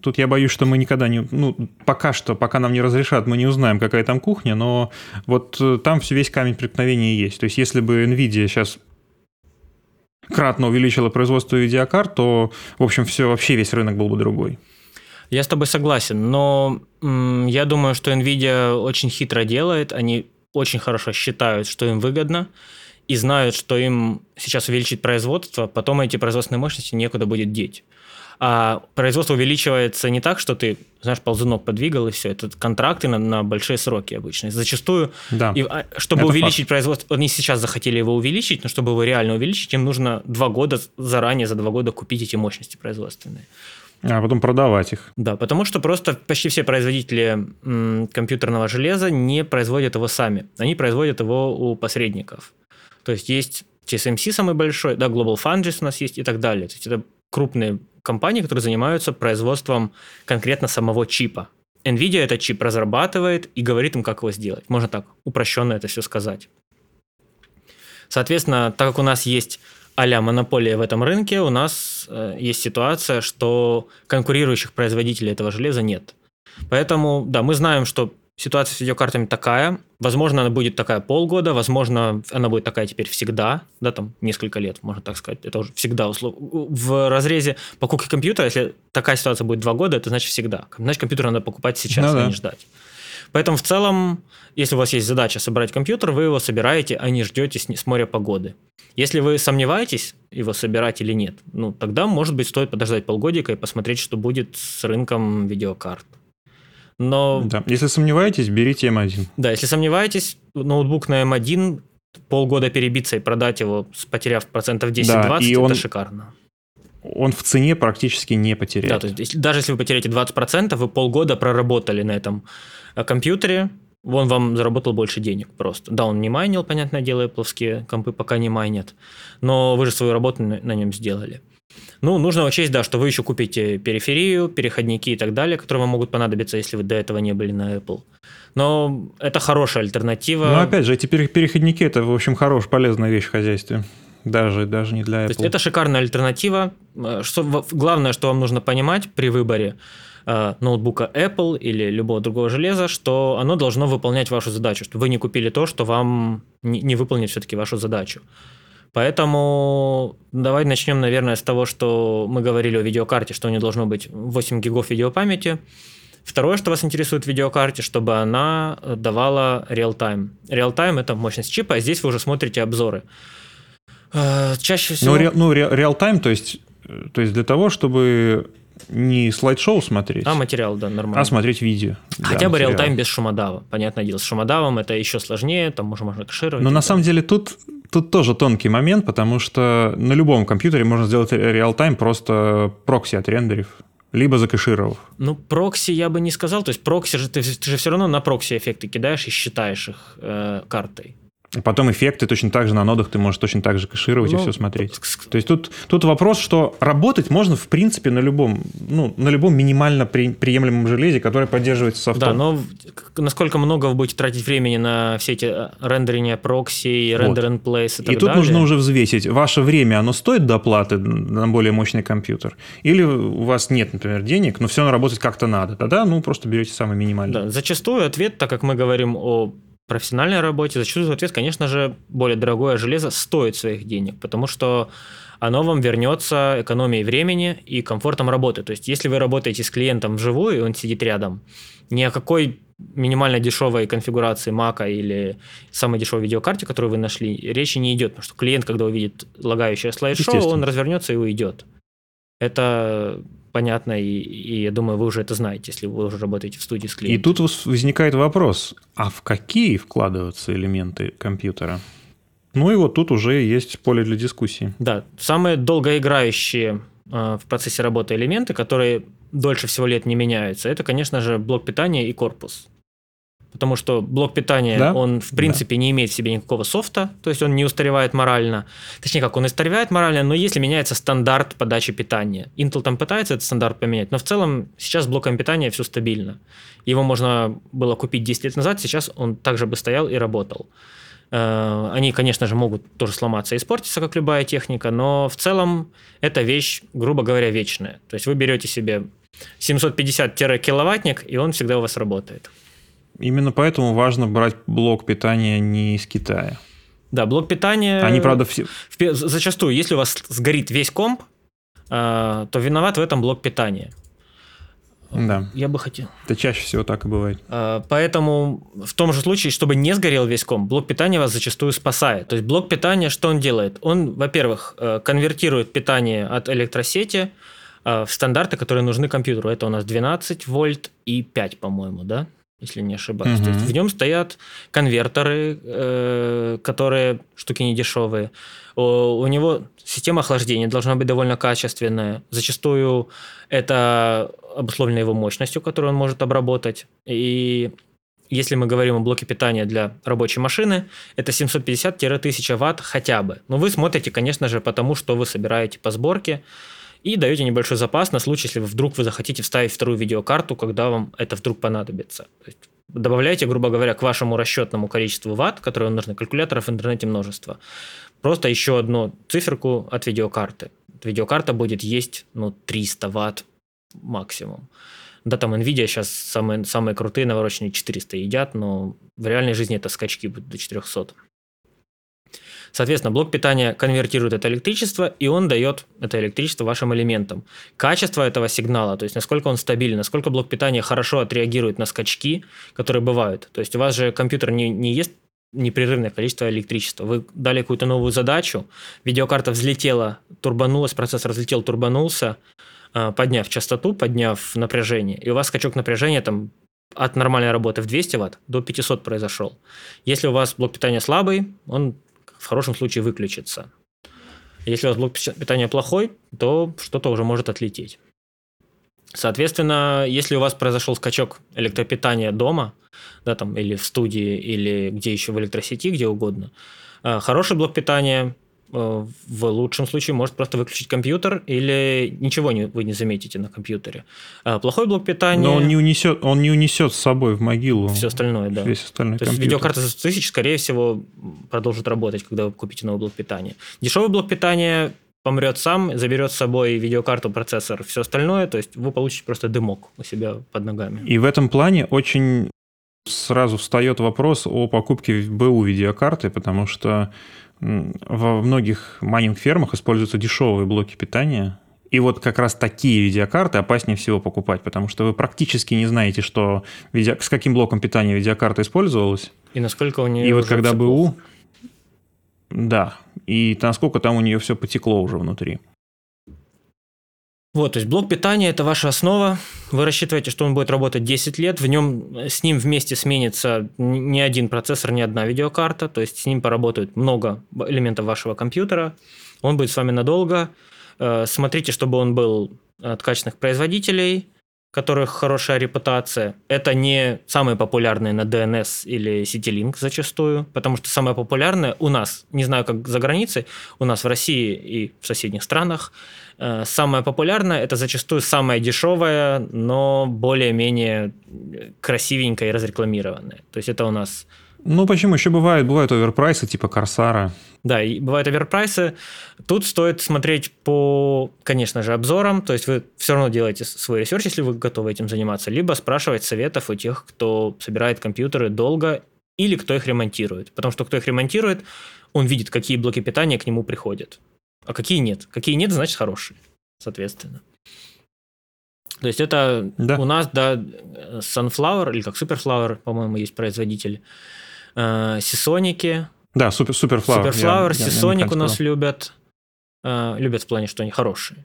S1: Тут я боюсь, что мы никогда не... Ну, пока что, пока нам не разрешат, мы не узнаем, какая там кухня, но вот э, там весь камень преткновения есть. То есть если бы NVIDIA сейчас кратно увеличила производство видеокарт, то, в общем, все, вообще весь рынок был бы другой.
S2: Я с тобой согласен, но м, я думаю, что Nvidia очень хитро делает, они очень хорошо считают, что им выгодно, и знают, что им сейчас увеличить производство, потом эти производственные мощности некуда будет деть. А производство увеличивается не так, что ты, знаешь, ползунок подвигал и все. Это контракты на, на большие сроки обычно. Зачастую,
S1: да,
S2: и, а, чтобы увеличить факт. производство, они сейчас захотели его увеличить, но чтобы его реально увеличить, им нужно два года заранее, за два года купить эти мощности производственные.
S1: А потом продавать их.
S2: Да, потому что просто почти все производители м, компьютерного железа не производят его сами. Они производят его у посредников. То есть есть TSMC самый большой, да, Global Foundries у нас есть и так далее. То есть это крупные компании, которые занимаются производством конкретно самого чипа. NVIDIA этот чип разрабатывает и говорит им, как его сделать. Можно так упрощенно это все сказать. Соответственно, так как у нас есть а монополия в этом рынке, у нас э, есть ситуация, что конкурирующих производителей этого железа нет. Поэтому, да, мы знаем, что ситуация с видеокартами такая. Возможно, она будет такая полгода, возможно, она будет такая теперь всегда, да, там несколько лет, можно так сказать. Это уже всегда услов... В разрезе покупки компьютера, если такая ситуация будет два года, это значит всегда. Значит, компьютер надо покупать сейчас, ну, а да. не ждать. Поэтому в целом, если у вас есть задача собрать компьютер, вы его собираете, а не ждете с, с моря погоды. Если вы сомневаетесь, его собирать или нет, ну тогда, может быть, стоит подождать полгодика и посмотреть, что будет с рынком видеокарт. Но...
S1: Да. Если сомневаетесь, берите M1.
S2: Да, если сомневаетесь, ноутбук на M1 полгода перебиться и продать его, потеряв процентов 10-20, да, это он... шикарно
S1: он в цене практически не потеряет.
S2: Да, то есть даже если вы потеряете 20%, вы полгода проработали на этом э, компьютере, он вам заработал больше денег просто. Да, он не майнил, понятное дело, плоские компы пока не майнят, но вы же свою работу на, нем сделали. Ну, нужно учесть, да, что вы еще купите периферию, переходники и так далее, которые вам могут понадобиться, если вы до этого не были на Apple. Но это хорошая альтернатива.
S1: Но опять же, эти переходники – это, в общем, хорошая, полезная вещь в хозяйстве. Даже, даже не для Apple. То есть
S2: это шикарная альтернатива. Что, главное, что вам нужно понимать при выборе э, ноутбука Apple или любого другого железа, что оно должно выполнять вашу задачу, чтобы вы не купили то, что вам не, не выполнит все-таки вашу задачу. Поэтому давай начнем, наверное, с того, что мы говорили о видеокарте, что у нее должно быть 8 гигов видеопамяти. Второе, что вас интересует в видеокарте, чтобы она давала real-time. Real-time – это мощность чипа, а здесь вы уже смотрите обзоры.
S1: Э, чаще всего... Ну, ну real-time, то есть, то есть для того, чтобы не слайд-шоу смотреть.
S2: А материал, да, нормально.
S1: А смотреть видео.
S2: Хотя да, бы real-time без шумодава. Понятное дело, с шумодавом это еще сложнее, там можно, можно кэшировать.
S1: Но на самом деле тут, тут тоже тонкий момент, потому что на любом компьютере можно сделать real-time просто прокси отрендерив либо закэшировав.
S2: Ну, прокси я бы не сказал. То есть прокси же ты, ты же все равно на прокси эффекты кидаешь и считаешь их э, картой.
S1: Потом эффекты точно так же на нодах ты можешь точно так же кэшировать ну, и все смотреть. То есть тут, тут вопрос, что работать можно в принципе на любом, ну, на любом минимально при, приемлемом железе, которое поддерживается софтом.
S2: Да, но насколько много вы будете тратить времени на все эти э, рендерения прокси, вот. рендер in place и так
S1: И тут нужно уже взвесить, ваше время, оно стоит доплаты на более мощный компьютер? Или у вас нет, например, денег, но все равно работать как-то надо? Тогда, ну, просто берете самый минимальный.
S2: Да, зачастую ответ, так как мы говорим о профессиональной работе, зачастую ответ, конечно же, более дорогое железо стоит своих денег, потому что оно вам вернется экономией времени и комфортом работы. То есть, если вы работаете с клиентом вживую, и он сидит рядом, ни о какой минимально дешевой конфигурации Mac или самой дешевой видеокарте, которую вы нашли, речи не идет, потому что клиент, когда увидит лагающее слайд-шоу, он развернется и уйдет. Это понятно, и, и я думаю, вы уже это знаете, если вы уже работаете в студии с клиентом.
S1: И тут возникает вопрос, а в какие вкладываются элементы компьютера? Ну и вот тут уже есть поле для дискуссии.
S2: Да, самые долгоиграющие э, в процессе работы элементы, которые дольше всего лет не меняются, это, конечно же, блок питания и корпус потому что блок питания, да? он в принципе да. не имеет в себе никакого софта, то есть он не устаревает морально. Точнее, как он устаревает морально, но если меняется стандарт подачи питания. Intel там пытается этот стандарт поменять, но в целом сейчас с блоком питания все стабильно. Его можно было купить 10 лет назад, сейчас он также бы стоял и работал. Э, они, конечно же, могут тоже сломаться и испортиться, как любая техника, но в целом эта вещь, грубо говоря, вечная. То есть вы берете себе 750-киловаттник, и он всегда у вас работает.
S1: Именно поэтому важно брать блок питания не из Китая.
S2: Да, блок питания...
S1: Они, правда, все...
S2: Зачастую, если у вас сгорит весь комп, э, то виноват в этом блок питания.
S1: Да.
S2: Я бы хотел.
S1: Это чаще всего так и бывает.
S2: Э, поэтому в том же случае, чтобы не сгорел весь комп, блок питания вас зачастую спасает. То есть блок питания, что он делает? Он, во-первых, э, конвертирует питание от электросети в стандарты, которые нужны компьютеру. Это у нас 12 вольт и 5, по-моему, да? Если не ошибаюсь. Угу. То есть в нем стоят конвертеры, э, которые штуки не дешевые. У, у него система охлаждения должна быть довольно качественная. Зачастую это обусловлено его мощностью, которую он может обработать. И если мы говорим о блоке питания для рабочей машины, это 750-1000 ватт хотя бы. Но вы смотрите, конечно же, потому что вы собираете по сборке и даете небольшой запас на случай, если вы вдруг вы захотите вставить вторую видеокарту, когда вам это вдруг понадобится. То есть добавляете, грубо говоря, к вашему расчетному количеству ватт, которые вам нужны, калькуляторов в интернете множество, просто еще одну циферку от видеокарты. Видеокарта будет есть ну, 300 ватт максимум. Да, там NVIDIA сейчас самые, самые крутые навороченные 400 едят, но в реальной жизни это скачки будут до 400. Соответственно, блок питания конвертирует это электричество, и он дает это электричество вашим элементам. Качество этого сигнала, то есть насколько он стабилен, насколько блок питания хорошо отреагирует на скачки, которые бывают. То есть у вас же компьютер не, не ест непрерывное количество электричества. Вы дали какую-то новую задачу, видеокарта взлетела, турбанулась, процессор взлетел, турбанулся, а, подняв частоту, подняв напряжение, и у вас скачок напряжения там от нормальной работы в 200 Вт до 500 произошел. Если у вас блок питания слабый, он в хорошем случае выключится. Если у вас блок питания плохой, то что-то уже может отлететь. Соответственно, если у вас произошел скачок электропитания дома, да, там, или в студии, или где еще в электросети, где угодно, э, хороший блок питания в лучшем случае может просто выключить компьютер или ничего не, вы не заметите на компьютере. А плохой блок питания...
S1: Но он не унесет, он не унесет с собой в могилу.
S2: Все остальное, да.
S1: Весь остальной
S2: То компьютер. есть видеокарта за 100 тысяч, скорее всего, продолжит работать, когда вы купите новый блок питания. Дешевый блок питания помрет сам, заберет с собой видеокарту, процессор, все остальное, то есть вы получите просто дымок у себя под ногами.
S1: И в этом плане очень сразу встает вопрос о покупке БУ видеокарты, потому что во многих майнинг-фермах используются дешевые блоки питания, и вот как раз такие видеокарты опаснее всего покупать, потому что вы практически не знаете, что видео... с каким блоком питания видеокарта использовалась.
S2: И насколько у нее...
S1: И вот когда БУ... Да. И насколько там у нее все потекло уже внутри.
S2: Вот, то есть блок питания – это ваша основа. Вы рассчитываете, что он будет работать 10 лет. В нем с ним вместе сменится не один процессор, не одна видеокарта. То есть с ним поработают много элементов вашего компьютера. Он будет с вами надолго. Э, смотрите, чтобы он был от качественных производителей которых хорошая репутация. Это не самые популярные на DNS или CityLink зачастую, потому что самое популярное у нас, не знаю, как за границей, у нас в России и в соседних странах, самое популярное это зачастую самое дешевое, но более-менее красивенькое и разрекламированное. То есть это у нас
S1: ну, почему? Еще бывают, бывают overprice ы типа Корсара.
S2: Да, и бывают overprice ы. Тут стоит смотреть по, конечно же, обзорам. То есть вы все равно делаете свой research, если вы готовы этим заниматься. Либо спрашивать советов у тех, кто собирает компьютеры долго или кто их ремонтирует. Потому что кто их ремонтирует, он видит, какие блоки питания к нему приходят. А какие нет. Какие нет, значит хорошие, соответственно. То есть это да. у нас, да, Sunflower, или как Superflower, по-моему, есть производитель, Э, Сисоники.
S1: Да, супер, Суперфлауэр.
S2: Суперфлауэр, Сисоник у нас любят. Э, любят в плане, что они хорошие.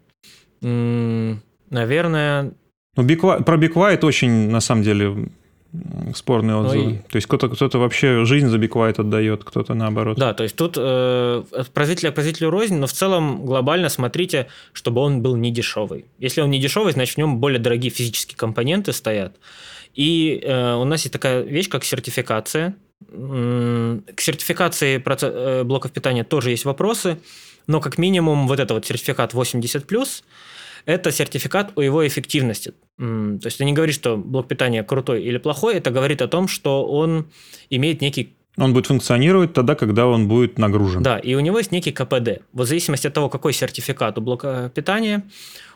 S2: Наверное...
S1: Ну, Big, про Big White очень, на самом деле, спорные ну отзывы. Ну, и... То есть кто-то кто вообще жизнь за White отдает, кто-то наоборот.
S2: Да, то есть тут э, производителя производителю рознь, но в целом глобально смотрите, чтобы он был не дешевый. Если он не дешевый, значит в нем более дорогие физические компоненты стоят. И э, у нас есть такая вещь, как сертификация. К сертификации э, блоков питания тоже есть вопросы, но как минимум вот это вот сертификат 80+, это сертификат о его эффективности. То есть это не говорит, что блок питания крутой или плохой, это говорит о том, что он имеет некий
S1: он будет функционировать тогда, когда он будет нагружен.
S2: Да, и у него есть некий КПД. В зависимости от того, какой сертификат у блока питания,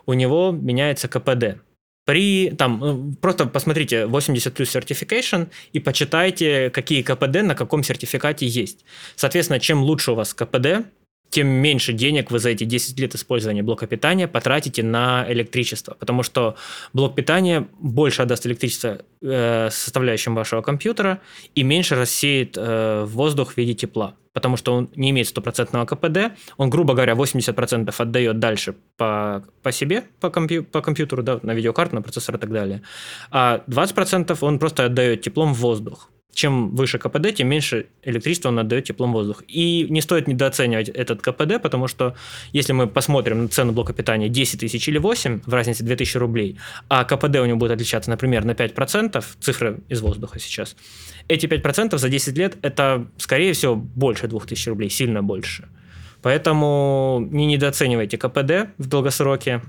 S2: у него меняется КПД. При, там, ну, просто посмотрите 80 плюс certification и почитайте, какие КПД на каком сертификате есть. Соответственно, чем лучше у вас КПД, тем меньше денег вы за эти 10 лет использования блока питания потратите на электричество, потому что блок питания больше отдаст электричество э, составляющим вашего компьютера и меньше рассеет э, воздух в виде тепла. Потому что он не имеет стопроцентного КПД, он, грубо говоря, 80% отдает дальше по, по себе, по, компью, по компьютеру, да, на видеокарту, на процессор и так далее, а 20% он просто отдает теплом в воздух чем выше КПД, тем меньше электричества он отдает теплом воздух. И не стоит недооценивать этот КПД, потому что если мы посмотрим на цену блока питания 10 тысяч или 8, в разнице 2000 рублей, а КПД у него будет отличаться, например, на 5%, цифры из воздуха сейчас, эти 5% за 10 лет – это, скорее всего, больше 2000 рублей, сильно больше. Поэтому не недооценивайте КПД в долгосроке,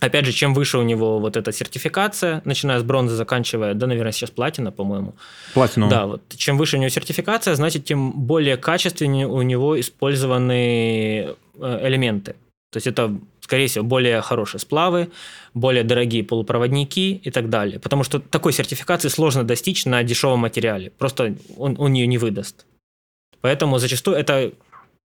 S2: Опять же, чем выше у него вот эта сертификация, начиная с бронзы, заканчивая, да, наверное, сейчас платина, по-моему.
S1: Платину.
S2: Да, вот чем выше у него сертификация, значит, тем более качественнее у него использованы э, элементы. То есть это, скорее всего, более хорошие сплавы, более дорогие полупроводники и так далее. Потому что такой сертификации сложно достичь на дешевом материале. Просто он, он ее не выдаст. Поэтому зачастую это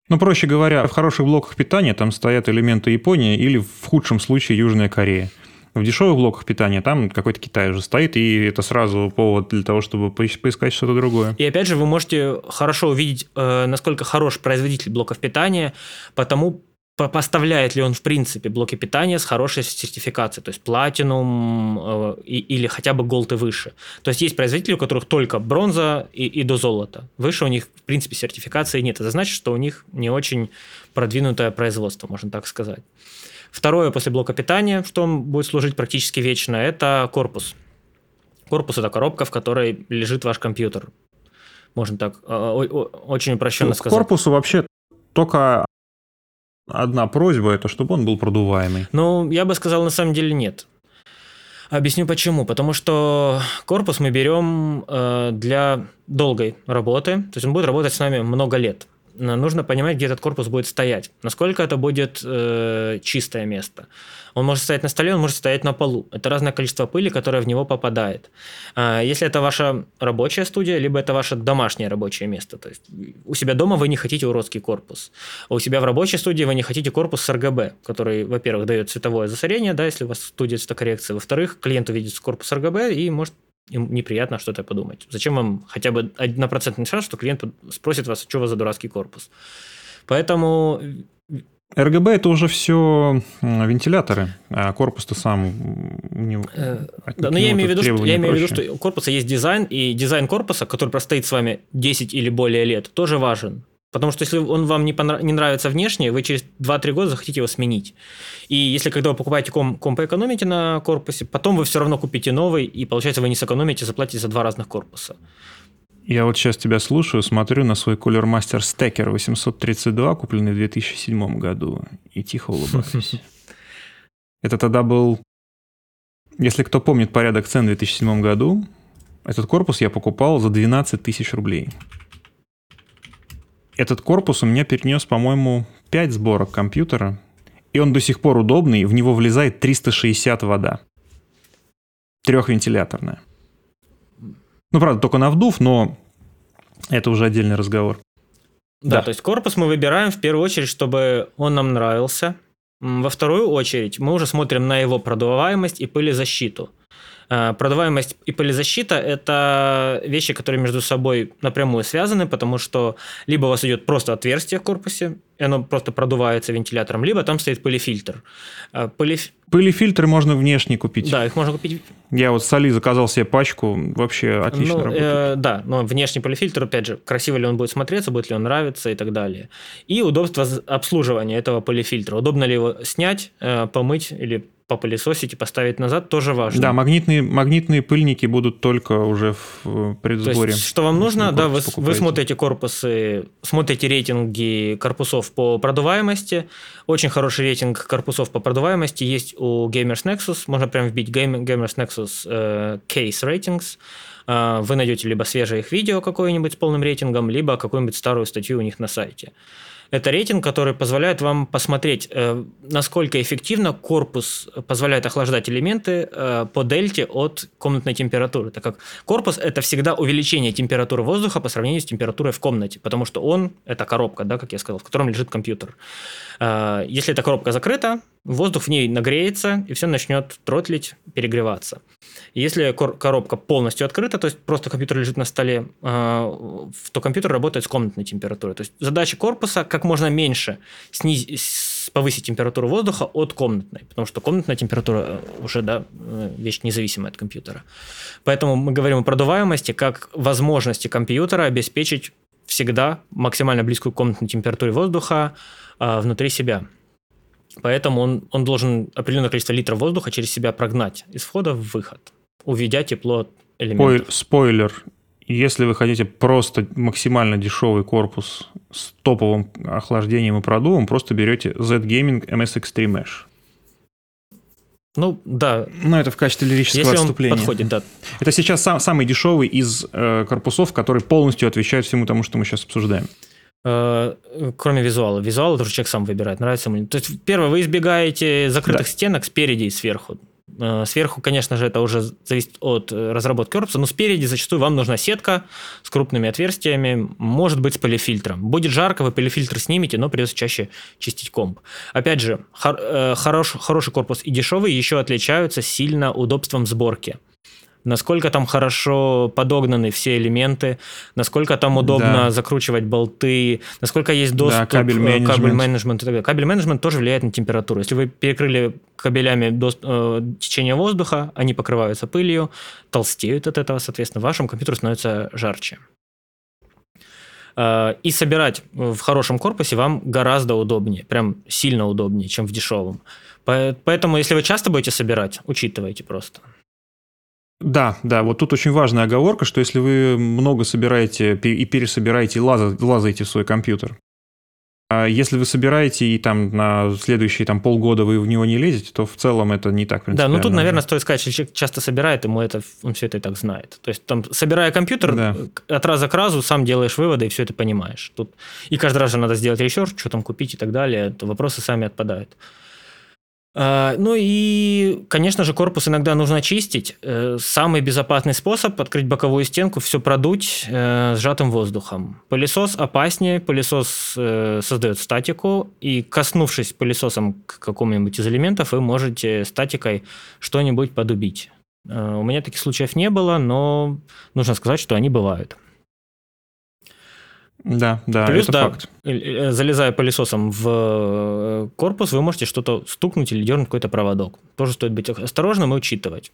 S1: ну, проще говоря, в хороших блоках питания там стоят элементы Японии или в худшем случае Южная Корея. В дешевых блоках питания там какой-то Китай уже стоит, и это сразу повод для того, чтобы поискать что-то другое.
S2: И опять же, вы можете хорошо увидеть, э, насколько хорош производитель блоков питания, потому поставляет ли он, в принципе, блоки питания с хорошей сертификацией, то есть платинум э, или хотя бы голд и выше. То есть есть производители, у которых только бронза и, и до золота. Выше у них, в принципе, сертификации нет. Это значит, что у них не очень продвинутое производство, можно так сказать. Второе после блока питания, что он будет служить практически вечно, это корпус. Корпус – это коробка, в которой лежит ваш компьютер. Можно так э, очень упрощенно ну, сказать.
S1: Корпусу вообще только одна просьба, это чтобы он был продуваемый.
S2: Ну, я бы сказал, на самом деле нет. Объясню почему. Потому что корпус мы берем э, для долгой работы, то есть он будет работать с нами много лет. Нужно понимать, где этот корпус будет стоять. Насколько это будет э, чистое место. Он может стоять на столе, он может стоять на полу. Это разное количество пыли, которое в него попадает. А, если это ваша рабочая студия, либо это ваше домашнее рабочее место. То есть у себя дома вы не хотите уродский корпус. А у себя в рабочей студии вы не хотите корпус с RGB, который, во-первых, дает цветовое засорение, да, если у вас студия цветокоррекции. Во-вторых, клиент увидит корпус RGB и может им неприятно что-то подумать. Зачем вам хотя бы однопроцентный шанс, что клиент спросит вас, что у вас за дурацкий корпус? Поэтому
S1: РГБ это уже все вентиляторы, а корпус-то сам не,
S2: э, да, но я имею в виду, что, я имею в виду, что у корпуса есть дизайн, и дизайн корпуса, который простоит с вами 10 или более лет, тоже важен. Потому что если он вам не, понрав... не нравится внешне, вы через 2-3 года захотите его сменить. И если когда вы покупаете комп, комп экономите на корпусе, потом вы все равно купите новый, и получается вы не сэкономите, заплатите за два разных корпуса.
S1: Я вот сейчас тебя слушаю, смотрю на свой Cooler Master Stacker 832, купленный в 2007 году, и тихо улыбаюсь. Это тогда был... Если кто помнит порядок цен в 2007 году, этот корпус я покупал за 12 тысяч рублей. Этот корпус у меня перенес, по-моему, 5 сборок компьютера, и он до сих пор удобный, в него влезает 360 вода. Трехвентиляторная. Ну, правда, только на вдув, но это уже отдельный разговор.
S2: Да, да, то есть корпус мы выбираем в первую очередь, чтобы он нам нравился. Во вторую очередь мы уже смотрим на его продуваемость и пылезащиту. Э, продаваемость и пылезащита – это вещи, которые между собой напрямую связаны, потому что либо у вас идет просто отверстие в корпусе, и оно просто продувается вентилятором, либо там стоит пылефильтр.
S1: Э, Пылеф... Пылефильтры можно внешне купить.
S2: Да, их можно купить.
S1: Я вот с Али заказал себе пачку, вообще отлично ну, работает. Э,
S2: да, но внешний полифильтр, опять же, красиво ли он будет смотреться, будет ли он нравиться и так далее. И удобство обслуживания этого полифильтра. Удобно ли его снять, э, помыть или попылесосить и поставить назад тоже важно.
S1: Да, магнитные, магнитные пыльники будут только уже в предсборе.
S2: То есть, что вам нужно, да, вы, вы смотрите корпусы, смотрите рейтинги корпусов по продуваемости. Очень хороший рейтинг корпусов по продуваемости есть у Gamers Nexus. Можно прям вбить Gamers Nexus э, Case Ratings. Э, вы найдете либо свежее их видео какое-нибудь с полным рейтингом, либо какую-нибудь старую статью у них на сайте. Это рейтинг, который позволяет вам посмотреть, э, насколько эффективно корпус позволяет охлаждать элементы э, по дельте от комнатной температуры, так как корпус – это всегда увеличение температуры воздуха по сравнению с температурой в комнате, потому что он – это коробка, да, как я сказал, в котором лежит компьютер. Э, если эта коробка закрыта, воздух в ней нагреется, и все начнет тротлить, перегреваться. Если коробка полностью открыта, то есть просто компьютер лежит на столе, то компьютер работает с комнатной температурой. То есть задача корпуса – как можно меньше снизить, повысить температуру воздуха от комнатной, потому что комнатная температура э, уже да, э, вещь независимая от компьютера. Поэтому мы говорим о продуваемости как возможности компьютера обеспечить всегда максимально близкую к комнатной температуре воздуха а, внутри себя. Поэтому он, он должен определенное количество литров воздуха через себя прогнать из входа в выход, уведя тепло от элементов.
S1: Спойлер, если вы хотите просто максимально дешевый корпус с топовым охлаждением и продувом, просто берете Z-Gaming MS Extreme Mesh.
S2: Ну, да.
S1: Ну, это в качестве лирического
S2: Если
S1: отступления.
S2: Он подходит, да.
S1: Это сейчас сам, самый дешевый из э, корпусов, который полностью отвечает всему тому, что мы сейчас обсуждаем.
S2: Э, кроме визуала. Визуал тоже человек сам выбирает, нравится ему. То есть, первое, вы избегаете закрытых да. стенок спереди и сверху. Э, сверху, конечно же, это уже зависит от э, разработки корпуса, но спереди зачастую вам нужна сетка с крупными отверстиями, может быть, с полифильтром. Будет жарко, вы полифильтр снимете, но придется чаще чистить комп. Опять же, хор, хорош, хороший корпус и дешевый еще отличаются сильно удобством сборки насколько там хорошо подогнаны все элементы, насколько там удобно да. закручивать болты, насколько есть доступ, да,
S1: кабель
S2: э, менеджмент. кабель менеджмент и так далее. Кабель менеджмент тоже влияет на температуру. Если вы перекрыли кабелями до, э, течение воздуха, они покрываются пылью, толстеют от этого, соответственно, вашему компьютеру становится жарче. Э, и собирать в хорошем корпусе вам гораздо удобнее, прям сильно удобнее, чем в дешевом. Поэтому, если вы часто будете собирать, учитывайте просто.
S1: Да, да, вот тут очень важная оговорка, что если вы много собираете и пересобираете, лазаете в свой компьютер, А если вы собираете и там на следующие там, полгода вы в него не лезете, то в целом это не так
S2: Да, ну тут, наверное, стоит сказать, что человек часто собирает, ему это, он все это и так знает. То есть там, собирая компьютер, да. от раза к разу сам делаешь выводы и все это понимаешь. Тут и каждый раз же надо сделать еще, что там купить и так далее, то вопросы сами отпадают. А, ну и, конечно же, корпус иногда нужно чистить. Э, самый безопасный способ – открыть боковую стенку, все продуть э, сжатым воздухом. Пылесос опаснее, пылесос э, создает статику, и коснувшись пылесосом к какому-нибудь из элементов, вы можете статикой что-нибудь подубить. У меня таких случаев не было, но нужно сказать, что они бывают.
S1: Да, да,
S2: Плюс,
S1: это
S2: да,
S1: факт.
S2: Э, залезая пылесосом в э, корпус, вы можете что-то стукнуть или дернуть какой-то проводок. Тоже стоит быть осторожным и учитывать.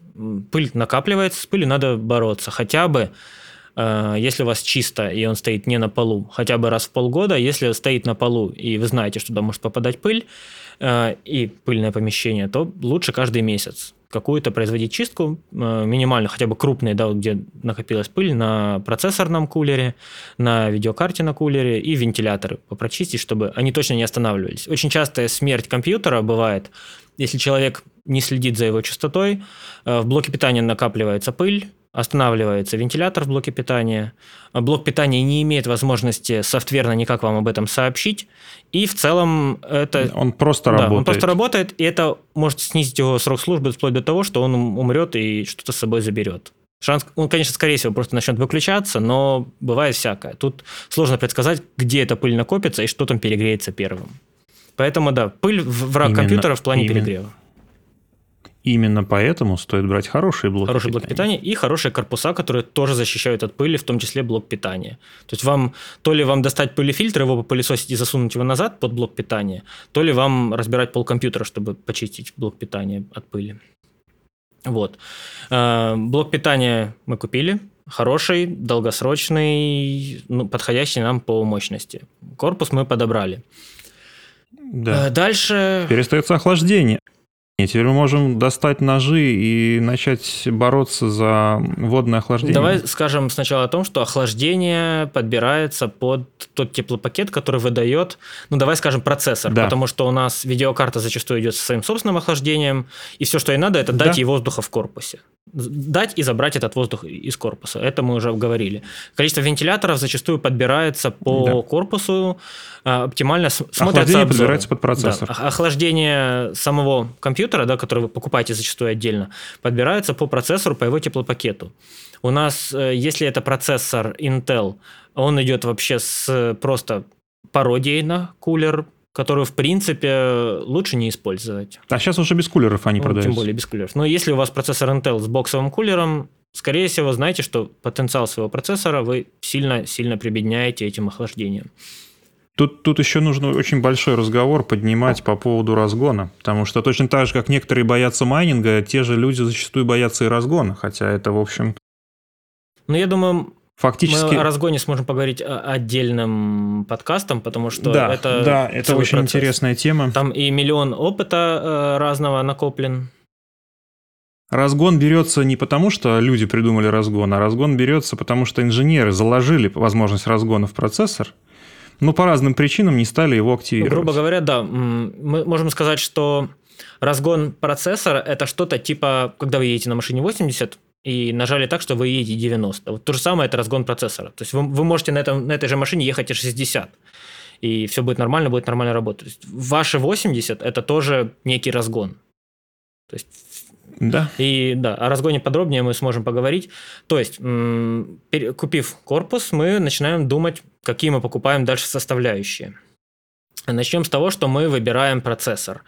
S2: Пыль накапливается, с пылью надо бороться. Хотя бы, э, если у вас чисто и он стоит не на полу, хотя бы раз в полгода, если стоит на полу и вы знаете, что туда может попадать пыль и пыльное помещение, то лучше каждый месяц какую-то производить чистку, э, минимально, хотя бы крупные, да, где накопилась пыль, на процессорном кулере, на видеокарте на кулере и вентиляторы попрочистить, чтобы они точно не останавливались. Очень частая смерть компьютера бывает, если человек не следит за его частотой, э, в блоке питания накапливается пыль, останавливается вентилятор в блоке питания. Блок питания не имеет возможности софтверно никак вам об этом сообщить. И в целом это...
S1: Он просто да, работает.
S2: Он просто работает, и это может снизить его срок службы вплоть до того, что он умрет и что-то с собой заберет. Шанс, он, конечно, скорее всего, просто начнет выключаться, но бывает всякое. Тут сложно предсказать, где эта пыль накопится и что там перегреется первым. Поэтому, да, пыль враг именно, компьютера в плане именно. перегрева.
S1: Именно поэтому стоит брать хорошие блоки
S2: Хороший питания. блок питания и хорошие корпуса, которые тоже защищают от пыли, в том числе блок питания. То есть вам то ли вам достать пылефильтр, его попылесосить и засунуть его назад под блок питания, то ли вам разбирать пол компьютера, чтобы почистить блок питания от пыли. Вот. Э, блок питания мы купили, хороший, долгосрочный, ну, подходящий нам по мощности. Корпус мы подобрали.
S1: Да.
S2: Э, дальше...
S1: Перестается охлаждение. И теперь мы можем достать ножи и начать бороться за водное охлаждение.
S2: Давай скажем сначала о том, что охлаждение подбирается под тот теплопакет, который выдает, ну давай скажем, процессор, да. потому что у нас видеокарта зачастую идет со своим собственным охлаждением, и все, что ей надо, это дать да. ей воздуха в корпусе дать и забрать этот воздух из корпуса. Это мы уже говорили. Количество вентиляторов зачастую подбирается по да. корпусу, а, оптимально смотрится
S1: Охлаждение обзоры. подбирается под процессор.
S2: Да. Охлаждение самого компьютера, да, который вы покупаете зачастую отдельно, подбирается по процессору, по его теплопакету. У нас, э, если это процессор Intel, он идет вообще с просто пародией на кулер, которую, в принципе, лучше не использовать.
S1: А сейчас уже без кулеров они ну, продаются.
S2: Тем более без кулеров. Но если у вас процессор Intel с боксовым кулером, скорее всего, знаете, что потенциал своего процессора вы сильно-сильно прибедняете этим охлаждением.
S1: Тут, тут еще нужно очень большой разговор поднимать по поводу разгона, потому что точно так же, как некоторые боятся майнинга, те же люди зачастую боятся и разгона, хотя это, в общем...
S2: Ну, я думаю,
S1: Фактически...
S2: Мы о разгоне сможем поговорить отдельным подкастом, потому что
S1: да,
S2: это
S1: Да, это очень процесс. интересная тема.
S2: Там и миллион опыта э, разного накоплен.
S1: Разгон берется не потому, что люди придумали разгон, а разгон берется потому, что инженеры заложили возможность разгона в процессор, но по разным причинам не стали его активировать.
S2: Грубо говоря, да. Мы можем сказать, что разгон процессора – это что-то типа, когда вы едете на машине 80, и нажали так, что вы едете 90. Вот то же самое это разгон процессора. То есть вы, вы можете на, этом, на этой же машине ехать и 60. И все будет нормально, будет нормально работать. Ваши 80 это тоже некий разгон. То есть
S1: да.
S2: И да, о разгоне подробнее мы сможем поговорить. То есть, купив корпус, мы начинаем думать, какие мы покупаем дальше составляющие. Начнем с того, что мы выбираем процессор.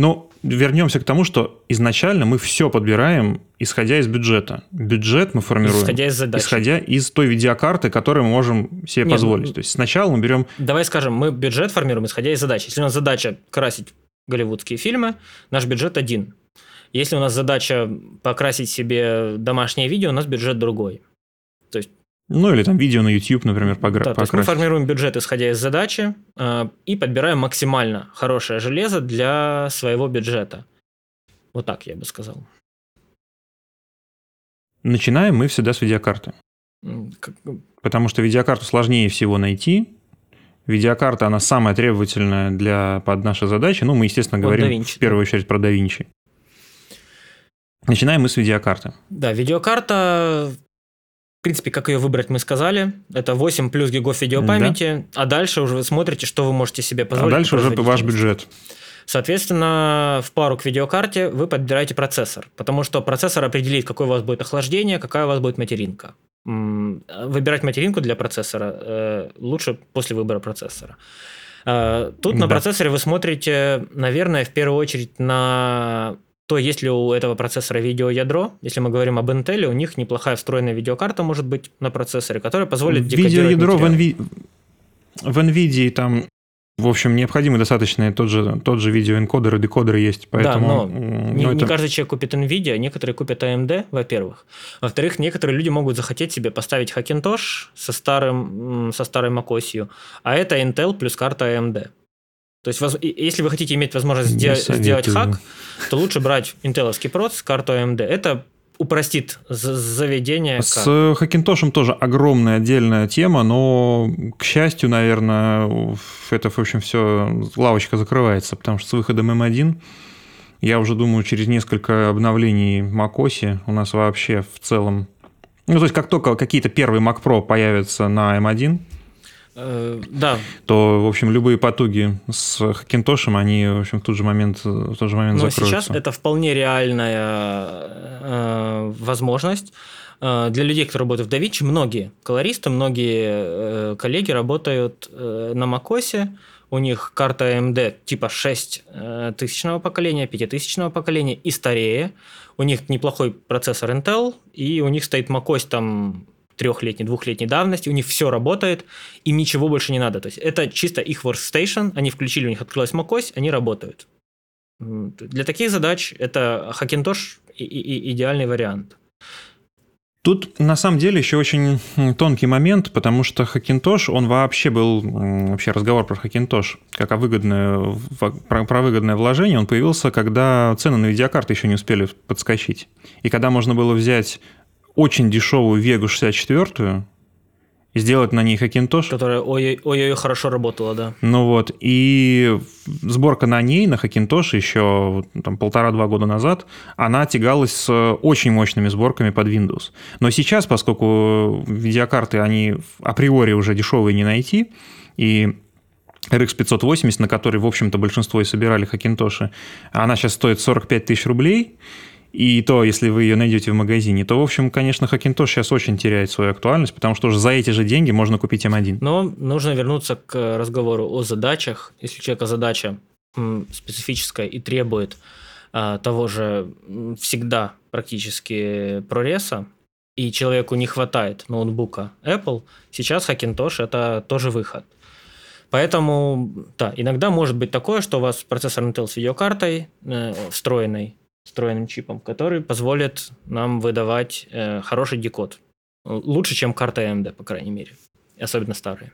S1: Ну, вернемся к тому, что изначально мы все подбираем, исходя из бюджета. Бюджет мы формируем,
S2: исходя из задачи.
S1: исходя из той видеокарты, которую мы можем себе Нет, позволить. Ну, То есть сначала мы берем...
S2: Давай скажем, мы бюджет формируем, исходя из задачи. Если у нас задача красить голливудские фильмы, наш бюджет один. Если у нас задача покрасить себе домашнее видео, у нас бюджет другой. То есть
S1: ну, или там видео на YouTube, например, погра-
S2: да, то есть мы формируем бюджет, исходя из задачи, э, и подбираем максимально хорошее железо для своего бюджета. Вот так я бы сказал.
S1: Начинаем мы всегда с видеокарты. Как... Потому что видеокарту сложнее всего найти. видеокарта, она самая требовательная для, под наши задачи. Ну, мы, естественно, говорим
S2: DaVinci,
S1: в первую очередь про DaVinci. Начинаем мы с видеокарты.
S2: Да, видеокарта, в принципе, как ее выбрать, мы сказали. Это 8 плюс гигов видеопамяти, да. а дальше уже вы смотрите, что вы можете себе позволить.
S1: А дальше уже ваш бюджет.
S2: Соответственно, в пару к видеокарте вы подбираете процессор, потому что процессор определит, какое у вас будет охлаждение, какая у вас будет материнка. Выбирать материнку для процессора э, лучше после выбора процессора. Э, тут да. на процессоре вы смотрите, наверное, в первую очередь на то есть ли у этого процессора видеоядро. Если мы говорим об Intel, у них неплохая встроенная видеокарта может быть на процессоре, которая позволит
S1: Видеоядро в, NV... в NVIDIA там в общем, необходимы достаточно тот же, тот же видеоэнкодер и декодер есть. Поэтому,
S2: да, но ну, не, это... не каждый человек купит NVIDIA, некоторые купят AMD, во-первых. Во-вторых, некоторые люди могут захотеть себе поставить Hackintosh со, старым, со старой macOS, а это Intel плюс карта AMD. То есть, если вы хотите иметь возможность сделать, сделать хак, то лучше брать интеловский проц, карту AMD. Это упростит заведение.
S1: С карт. Хакинтошем тоже огромная отдельная тема, но, к счастью, наверное, это, в общем, все, лавочка закрывается, потому что с выходом M1 я уже думаю, через несколько обновлений macOS у нас вообще в целом... Ну, то есть, как только какие-то первые Mac Pro появятся на M1,
S2: Э, да.
S1: то, в общем, любые потуги с Хакинтошем, они, в общем, в тот же момент, в тот же момент Но закроются.
S2: сейчас это вполне реальная э, возможность. Э, для людей, которые работают в DaVinci, многие колористы, многие э, коллеги работают э, на macOS, у них карта AMD типа 6 тысячного поколения, 5000 поколения и старее. У них неплохой процессор Intel, и у них стоит macOS там трехлетней, двухлетней давности, у них все работает, им ничего больше не надо. То есть это чисто их workstation, они включили, у них открылась macOS, они работают. Для таких задач это Hackintosh и, и, идеальный вариант.
S1: Тут на самом деле еще очень тонкий момент, потому что Hackintosh, он вообще был, вообще разговор про Hackintosh, как о выгодное, про, про выгодное вложение, он появился, когда цены на видеокарты еще не успели подскочить. И когда можно было взять очень дешевую Вегу 64 и сделать на ней Хакинтош.
S2: Которая ой-ой-ой хорошо работала, да.
S1: Ну вот, и сборка на ней, на Хакинтош еще там, полтора-два года назад, она тягалась с очень мощными сборками под Windows. Но сейчас, поскольку видеокарты, они априори уже дешевые не найти, и RX 580, на которой, в общем-то, большинство и собирали Хакинтоши, она сейчас стоит 45 тысяч рублей, и то, если вы ее найдете в магазине, то, в общем, конечно, Hackintosh сейчас очень теряет свою актуальность, потому что уже за эти же деньги можно купить M1.
S2: Но нужно вернуться к разговору о задачах. Если у человека задача специфическая и требует а, того же всегда практически прореса, и человеку не хватает ноутбука Apple, сейчас Hackintosh это тоже выход. Поэтому, да, иногда может быть такое, что у вас процессор Intel с видеокартой э, встроенной, встроенным чипом, который позволит нам выдавать э, хороший декод. Лучше, чем карта AMD, по крайней мере. Особенно старые.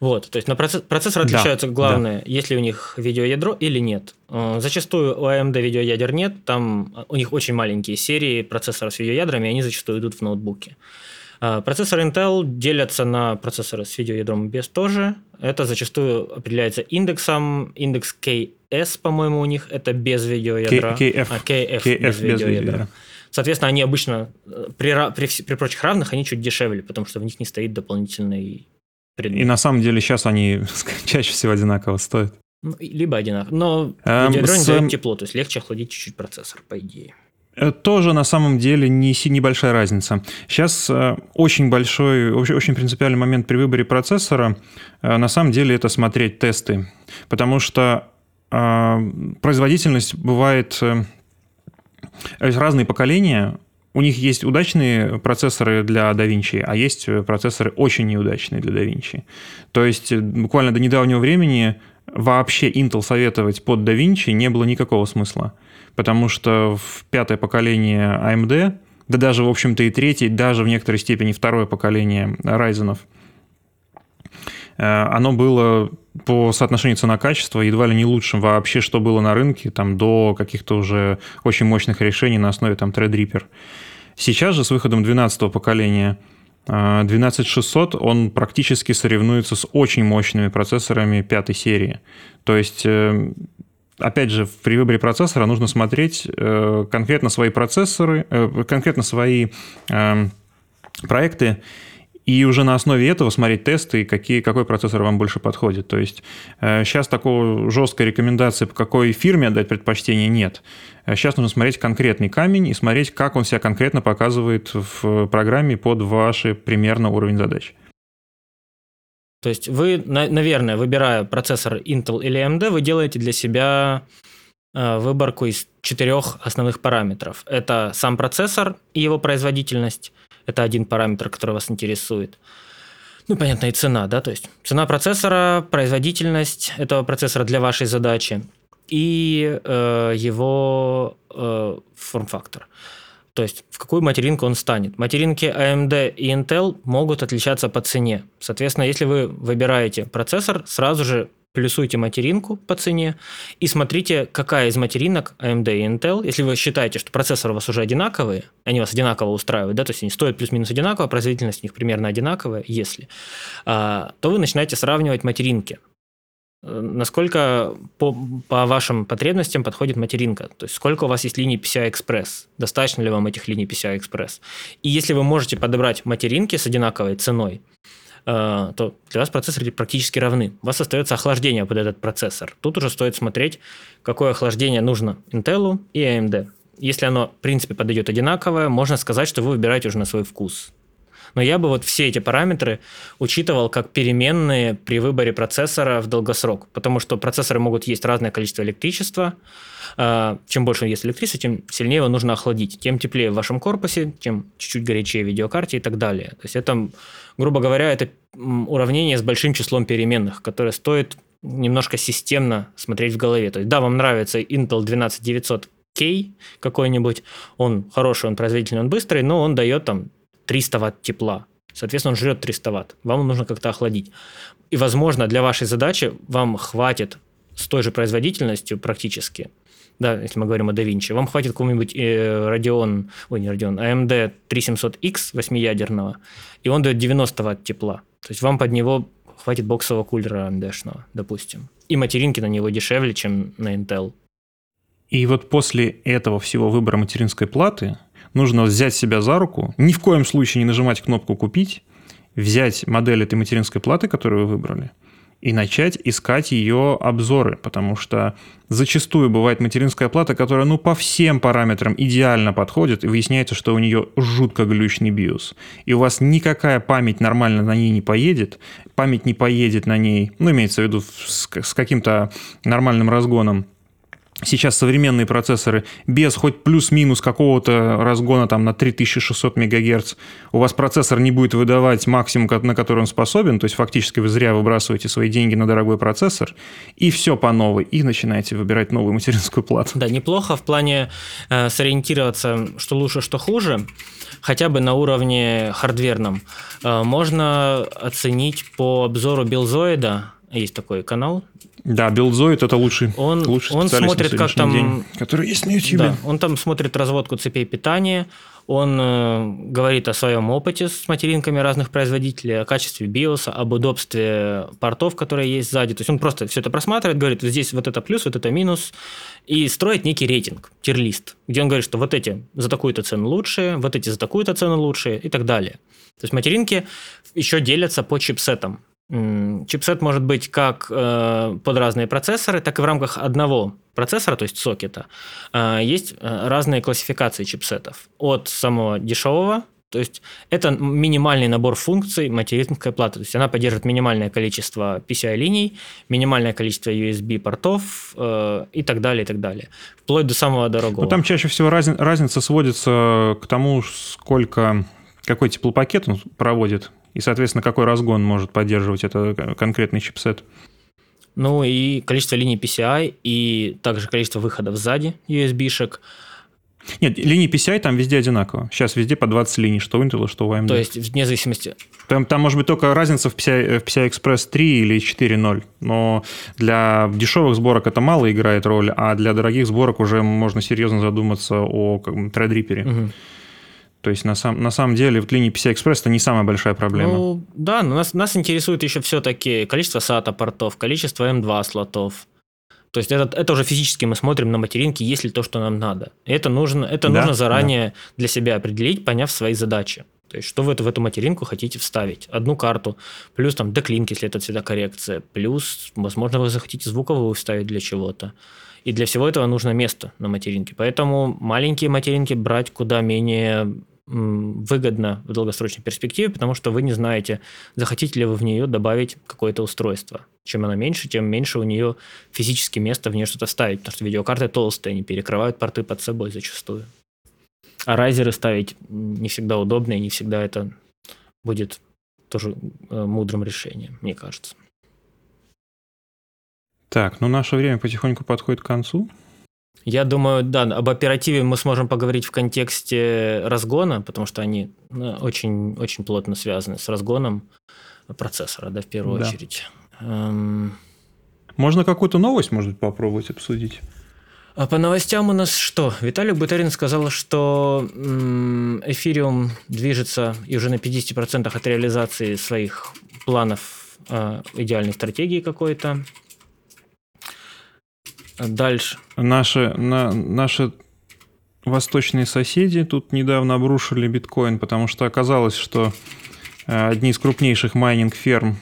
S2: Вот, то есть на процесс, процессоры отличаются, да, главное, да. есть ли у них видеоядро или нет. Э, зачастую у AMD видеоядер нет, там у них очень маленькие серии процессоров с видеоядрами, и они зачастую идут в ноутбуке. А, процессоры Intel делятся на процессоры с видеоядром без тоже. Это зачастую определяется индексом. Индекс KS, по-моему, у них это без видеоядра.
S1: KF.
S2: А, KF, KF без, без видеоядра. Соответственно, они обычно э, при, при, при прочих равных они чуть дешевле, потому что в них не стоит дополнительный
S1: предмет. И на самом деле сейчас они чаще всего одинаково стоят.
S2: Ну, либо одинаково. Но эм, видеоядро не дает тепло, то есть легче охладить чуть-чуть процессор, по идее.
S1: Э, тоже на самом деле не небольшая разница. Сейчас э, очень большой, очень принципиальный момент при выборе процессора, э, на самом деле это смотреть тесты, потому что производительность бывает разные поколения, у них есть удачные процессоры для DaVinci, а есть процессоры очень неудачные для DaVinci. То есть буквально до недавнего времени вообще Intel советовать под DaVinci не было никакого смысла потому что в пятое поколение AMD, да даже, в общем-то, и третье, даже в некоторой степени второе поколение Ryzen, э, оно было по соотношению цена-качество едва ли не лучшим вообще, что было на рынке, там, до каких-то уже очень мощных решений на основе там Threadripper. Сейчас же с выходом 12 поколения 12600, он практически соревнуется с очень мощными процессорами пятой серии. То есть э, опять же, при выборе процессора нужно смотреть э, конкретно свои процессоры, э, конкретно свои э, проекты, и уже на основе этого смотреть тесты, какие, какой процессор вам больше подходит. То есть э, сейчас такого жесткой рекомендации, по какой фирме отдать предпочтение, нет. Сейчас нужно смотреть конкретный камень и смотреть, как он себя конкретно показывает в программе под ваши примерно уровень задач.
S2: То есть вы, наверное, выбирая процессор Intel или AMD, вы делаете для себя э, выборку из четырех основных параметров. Это сам процессор и его производительность. Это один параметр, который вас интересует. Ну, понятно, и цена, да, то есть цена процессора, производительность этого процессора для вашей задачи и э, его э, форм-фактор. То есть в какую материнку он станет. Материнки AMD и Intel могут отличаться по цене. Соответственно, если вы выбираете процессор, сразу же плюсуйте материнку по цене и смотрите, какая из материнок AMD и Intel, если вы считаете, что процессоры у вас уже одинаковые, они вас одинаково устраивают, да, то есть они стоят плюс-минус одинаково, производительность у них примерно одинаковая, если, а, то вы начинаете сравнивать материнки. Насколько по, по вашим потребностям подходит материнка? То есть сколько у вас есть линий PCI-Express? Достаточно ли вам этих линий PCI-Express? И если вы можете подобрать материнки с одинаковой ценой, э, то для вас процессоры практически равны. У вас остается охлаждение под этот процессор. Тут уже стоит смотреть, какое охлаждение нужно Intel и AMD. Если оно, в принципе, подойдет одинаковое, можно сказать, что вы выбираете уже на свой вкус. Но я бы вот все эти параметры учитывал как переменные при выборе процессора в долгосрок, потому что процессоры могут есть разное количество электричества. А, чем больше есть электричества, тем сильнее его нужно охладить. Тем теплее в вашем корпусе, тем чуть-чуть горячее видеокарте и так далее. То есть это, грубо говоря, это уравнение с большим числом переменных, которое стоит немножко системно смотреть в голове. То есть, да, вам нравится Intel 12900K какой-нибудь, он хороший, он производительный, он быстрый, но он дает там 300 ватт тепла. Соответственно, он жрет 300 ватт. Вам нужно как-то охладить. И, возможно, для вашей задачи вам хватит с той же производительностью практически, да, если мы говорим о DaVinci, вам хватит какого-нибудь э, Radeon, ой, не Radeon, AMD 3700X восьмиядерного, и он дает 90 ватт тепла. То есть вам под него хватит боксового кулера AMD-шного, допустим. И материнки на него дешевле, чем на Intel.
S1: И вот после этого всего выбора материнской платы нужно взять себя за руку, ни в коем случае не нажимать кнопку «Купить», взять модель этой материнской платы, которую вы выбрали, и начать искать ее обзоры, потому что зачастую бывает материнская плата, которая ну по всем параметрам идеально подходит, и выясняется, что у нее жутко глючный BIOS. И у вас никакая память нормально на ней не поедет, память не поедет на ней, ну имеется в виду с, с каким-то нормальным разгоном, Сейчас современные процессоры без хоть плюс-минус какого-то разгона там на 3600 МГц, у вас процессор не будет выдавать максимум, на который он способен, то есть фактически вы зря выбрасываете свои деньги на дорогой процессор, и все по новой, и начинаете выбирать новую материнскую плату.
S2: Да, неплохо в плане э, сориентироваться, что лучше, что хуже, хотя бы на уровне хардверном. Э, можно оценить по обзору Билзоида, есть такой канал,
S1: да, Билдзоид это лучший,
S2: он,
S1: лучший
S2: он смотрит, как там, день,
S1: который есть на YouTube.
S2: Да, он там смотрит разводку цепей питания, он э, говорит о своем опыте с материнками разных производителей, о качестве биоса, об удобстве портов, которые есть сзади. То есть он просто все это просматривает, говорит, здесь вот это плюс, вот это минус, и строит некий рейтинг, тирлист, где он говорит, что вот эти за такую-то цену лучшие, вот эти за такую-то цену лучшие и так далее. То есть материнки еще делятся по чипсетам. Чипсет может быть как э, под разные процессоры, так и в рамках одного процессора, то есть сокета. Э, есть э, разные классификации чипсетов. От самого дешевого, то есть это минимальный набор функций материнской платы. То есть она поддерживает минимальное количество PCI-линий, минимальное количество USB-портов э, и так далее, и так далее. Вплоть до самого дорогого.
S1: Но там чаще всего разни- разница сводится к тому, сколько, какой теплопакет он проводит и, соответственно, какой разгон может поддерживать это конкретный чипсет.
S2: Ну и количество линий PCI, и также количество выходов сзади USB-шек.
S1: Нет, линии PCI там везде одинаково. Сейчас везде по 20 линий, что у Intel, что у AMD.
S2: То есть, вне зависимости...
S1: Там, там может быть только разница в PCI, в PCI Express 3 или 4.0, но для дешевых сборок это мало играет роль, а для дорогих сборок уже можно серьезно задуматься о как Threadripper. Угу. То есть на, сам, на самом деле в линии PCI-Express это не самая большая проблема.
S2: Ну да, но нас, нас интересует еще все-таки количество SATA портов, количество M2 слотов. То есть это, это уже физически мы смотрим на материнке, есть ли то, что нам надо. Это нужно, это да, нужно заранее да. для себя определить, поняв свои задачи. То есть, что вы в эту материнку хотите вставить? Одну карту, плюс там деклинк, если это всегда коррекция, плюс, возможно, вы захотите звуковую вставить для чего-то. И для всего этого нужно место на материнке. Поэтому маленькие материнки брать куда менее выгодно в долгосрочной перспективе, потому что вы не знаете, захотите ли вы в нее добавить какое-то устройство. Чем она меньше, тем меньше у нее физически места в нее что-то ставить, потому что видеокарты толстые, они перекрывают порты под собой зачастую. А райзеры ставить не всегда удобно, и не всегда это будет тоже э, мудрым решением, мне кажется.
S1: Так, ну наше время потихоньку подходит к концу.
S2: Я думаю, да, об оперативе мы сможем поговорить в контексте разгона, потому что они ну, очень, очень плотно связаны с разгоном процессора, да, в первую да. очередь. Эм...
S1: Можно какую-то новость, может быть, попробовать обсудить?
S2: А по новостям у нас что? Виталий Бутарин сказал, что эфириум движется и уже на 50% от реализации своих планов э, идеальной стратегии какой-то. Дальше.
S1: Наши, на, наши восточные соседи тут недавно обрушили биткоин, потому что оказалось, что э, одни из крупнейших майнинг-ферм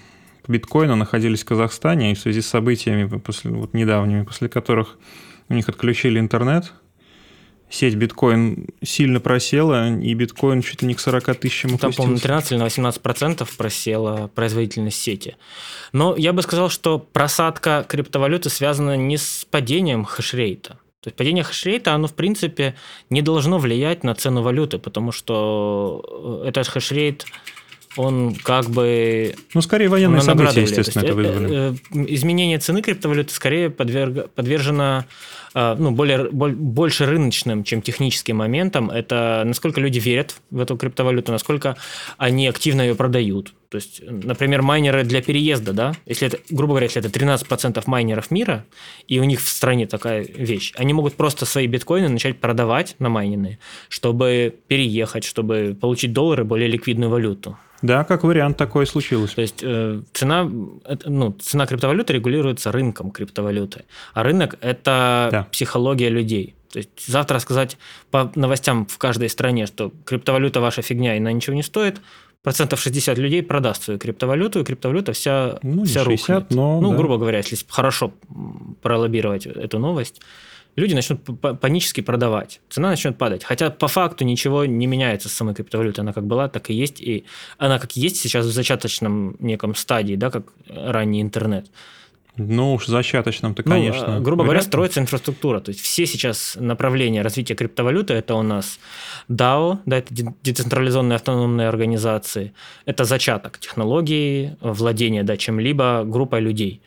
S1: биткоина находились в Казахстане, и в связи с событиями после, вот недавними, после которых у них отключили интернет, сеть биткоин сильно просела, и биткоин чуть ли не к 40 тысячам
S2: Там, по-моему, 13 или на 18 процентов просела производительность сети. Но я бы сказал, что просадка криптовалюты связана не с падением хешрейта. То есть падение хешрейта, оно, в принципе, не должно влиять на цену валюты, потому что этот хешрейт он как бы...
S1: Ну, скорее военные события, естественно, это вызвали. Э,
S2: изменение цены криптовалюты скорее подверг, подвержено э, ну, более, больше рыночным, чем техническим моментам. Это насколько люди верят в эту криптовалюту, насколько они активно ее продают. То есть, например, майнеры для переезда, да, если это, грубо говоря, если это 13% майнеров мира, и у них в стране такая вещь, они могут просто свои биткоины начать продавать на майненные, чтобы переехать, чтобы получить доллары, более ликвидную валюту.
S1: Да, как вариант такое случилось.
S2: То есть э, цена, ну, цена криптовалюты регулируется рынком криптовалюты, а рынок это да. психология людей. То есть завтра сказать по новостям в каждой стране, что криптовалюта ваша фигня и она ничего не стоит, процентов 60 людей продаст свою криптовалюту, и криптовалюта вся,
S1: ну,
S2: вся
S1: 60, рухнет. Но,
S2: ну,
S1: да.
S2: грубо говоря, если хорошо пролоббировать эту новость, люди начнут панически продавать, цена начнет падать. Хотя по факту ничего не меняется с самой криптовалютой. Она как была, так и есть. И она как есть сейчас в зачаточном неком стадии, да, как ранний интернет.
S1: Ну уж зачаточном-то, ну, конечно.
S2: Ну, грубо говоря, строится инфраструктура. То есть все сейчас направления развития криптовалюты это у нас DAO, да, это децентрализованные автономные организации, это зачаток технологии, владения да, чем-либо группой людей.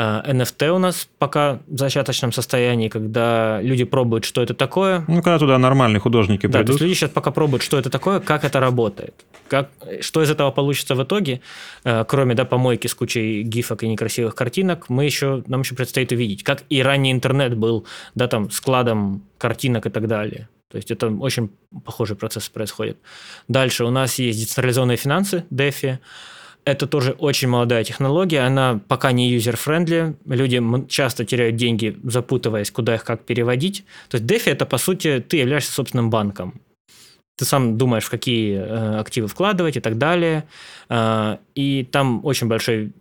S2: NFT а, у нас пока в зачаточном состоянии, когда люди пробуют, что это такое.
S1: Ну, когда туда нормальные художники
S2: да,
S1: придут.
S2: То есть люди сейчас пока пробуют, что это такое, как это работает. Как, что из этого получится в итоге, э, кроме да, помойки с кучей гифок и некрасивых картинок, мы еще, нам еще предстоит увидеть. Как и ранний интернет был да, там, складом картинок и так далее. То есть это очень похожий процесс происходит. Дальше у нас есть децентрализованные финансы, DeFi. Это тоже очень молодая технология, она пока не user-friendly, люди часто теряют деньги, запутываясь, куда их как переводить. То есть DeFi – это, по сути, ты являешься собственным банком. Ты сам думаешь, в какие э, активы вкладывать и так далее. Э, и там очень большой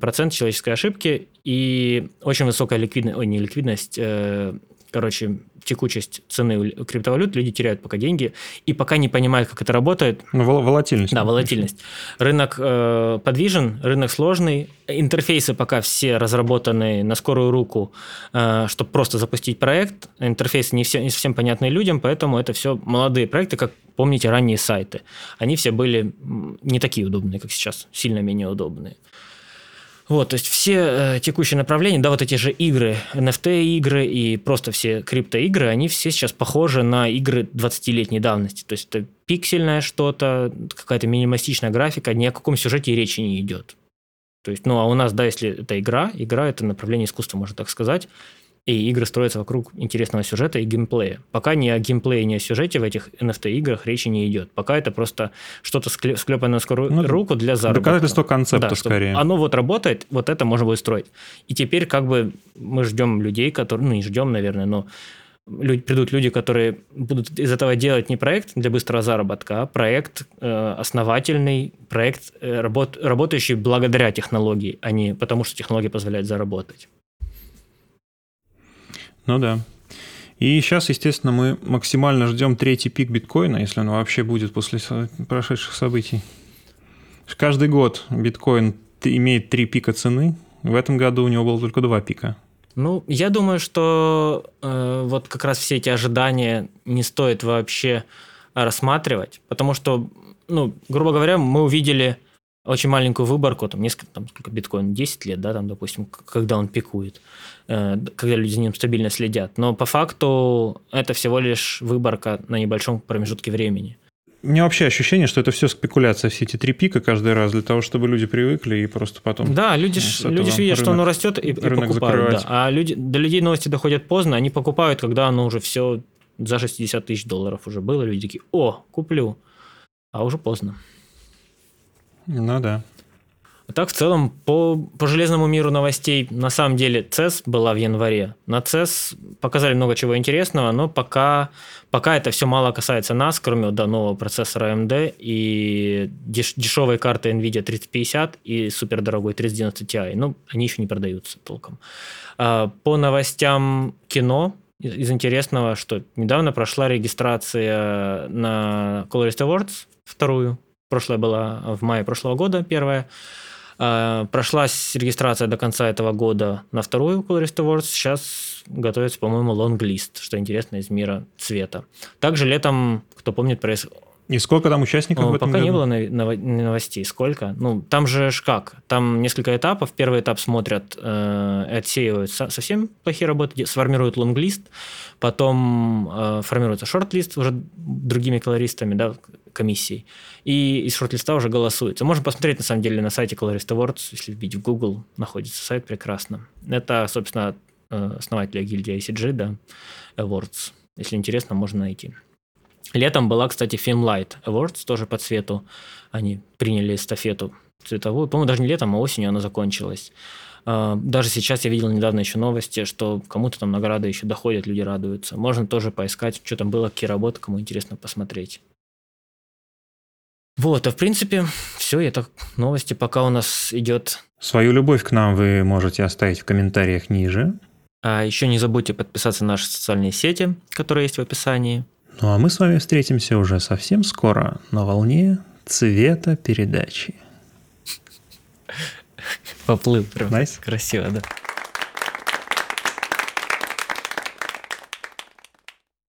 S2: процент человеческой ошибки и очень высокая ликвидность, ой, не ликвидность, э, короче, текучесть цены криптовалют, люди теряют пока деньги и пока не понимают, как это работает.
S1: Ну, волатильность.
S2: Да, волатильность. Рынок э, подвижен, рынок сложный, интерфейсы пока все разработаны на скорую руку, э, чтобы просто запустить проект. Интерфейсы не, все, не совсем понятны людям, поэтому это все молодые проекты, как помните ранние сайты. Они все были не такие удобные, как сейчас, сильно менее удобные. Вот, то есть все э, текущие направления, да, вот эти же игры, NFT-игры и просто все криптоигры, они все сейчас похожи на игры 20-летней давности. То есть это пиксельное что-то, какая-то минималистичная графика, ни о каком сюжете речи не идет. То есть, ну, а у нас, да, если это игра, игра – это направление искусства, можно так сказать, и игры строятся вокруг интересного сюжета и геймплея. Пока ни о геймплее, ни о сюжете в этих NFT-играх речи не идет. Пока это просто что-то склепанное на скорую ну, руку для заработка.
S1: Доказательство концепта да, скорее.
S2: Оно вот работает, вот это можно будет строить. И теперь как бы мы ждем людей, которые, ну не ждем, наверное, но люди, придут люди, которые будут из этого делать не проект для быстрого заработка, а проект э, основательный, проект, э, работ, работающий благодаря технологии, а не потому, что технология позволяет заработать.
S1: Ну да. И сейчас, естественно, мы максимально ждем третий пик биткоина, если он вообще будет после прошедших событий. Каждый год биткоин имеет три пика цены. В этом году у него было только два пика.
S2: Ну, я думаю, что э, вот как раз все эти ожидания не стоит вообще рассматривать, потому что, ну, грубо говоря, мы увидели очень маленькую выборку, там несколько, там сколько биткоин, 10 лет, да, там, допустим, когда он пикует, э, когда люди за ним стабильно следят. Но по факту это всего лишь выборка на небольшом промежутке времени.
S1: У меня вообще ощущение, что это все спекуляция, все эти три пика каждый раз для того, чтобы люди привыкли и просто потом...
S2: Да, люди, ну, люди видят, рынок, что оно растет и, и покупают. Да. А люди, до людей новости доходят поздно, они покупают, когда оно уже все за 60 тысяч долларов уже было. Люди такие, о, куплю. А уже поздно.
S1: Ну да.
S2: А так, в целом, по, по железному миру новостей, на самом деле, CES была в январе. На CES показали много чего интересного, но пока, пока это все мало касается нас, кроме да, нового процессора AMD и деш, дешевой карты NVIDIA 3050 и супердорогой 3090 Ti. Ну, они еще не продаются толком. А, по новостям кино, из интересного, что недавно прошла регистрация на Colorist Awards, вторую, прошлая была в мае прошлого года, первая. А, прошлась регистрация до конца этого года на вторую Colorist Awards. Сейчас готовится, по-моему, лонглист, что интересно, из мира цвета. Также летом, кто помнит, проис...
S1: И сколько там участников
S2: ну,
S1: в этом
S2: Пока
S1: году?
S2: не было новостей. Сколько? Ну, там же как? Там несколько этапов. Первый этап смотрят, э, отсеивают совсем плохие работы, сформируют лонглист, потом э, формируется шорт-лист уже другими колористами, да, комиссией, и из шорт-листа уже голосуется. Можно посмотреть, на самом деле, на сайте Colorist Awards, если вбить в Google, находится сайт прекрасно. Это, собственно, э, основателя гильдии ICG, да, Awards. Если интересно, можно найти. Летом была, кстати, Filmlight Awards, тоже по цвету. Они приняли эстафету цветовую. По-моему, даже не летом, а осенью она закончилась. А, даже сейчас я видел недавно еще новости, что кому-то там награды еще доходят, люди радуются. Можно тоже поискать, что там было, какие работы, кому интересно посмотреть. Вот, а в принципе, все, это новости, пока у нас идет.
S1: Свою любовь к нам вы можете оставить в комментариях ниже.
S2: А еще не забудьте подписаться на наши социальные сети, которые есть в описании.
S1: Ну а мы с вами встретимся уже совсем скоро на волне цвета передачи.
S2: Поплыл прям. Nice. Красиво, да.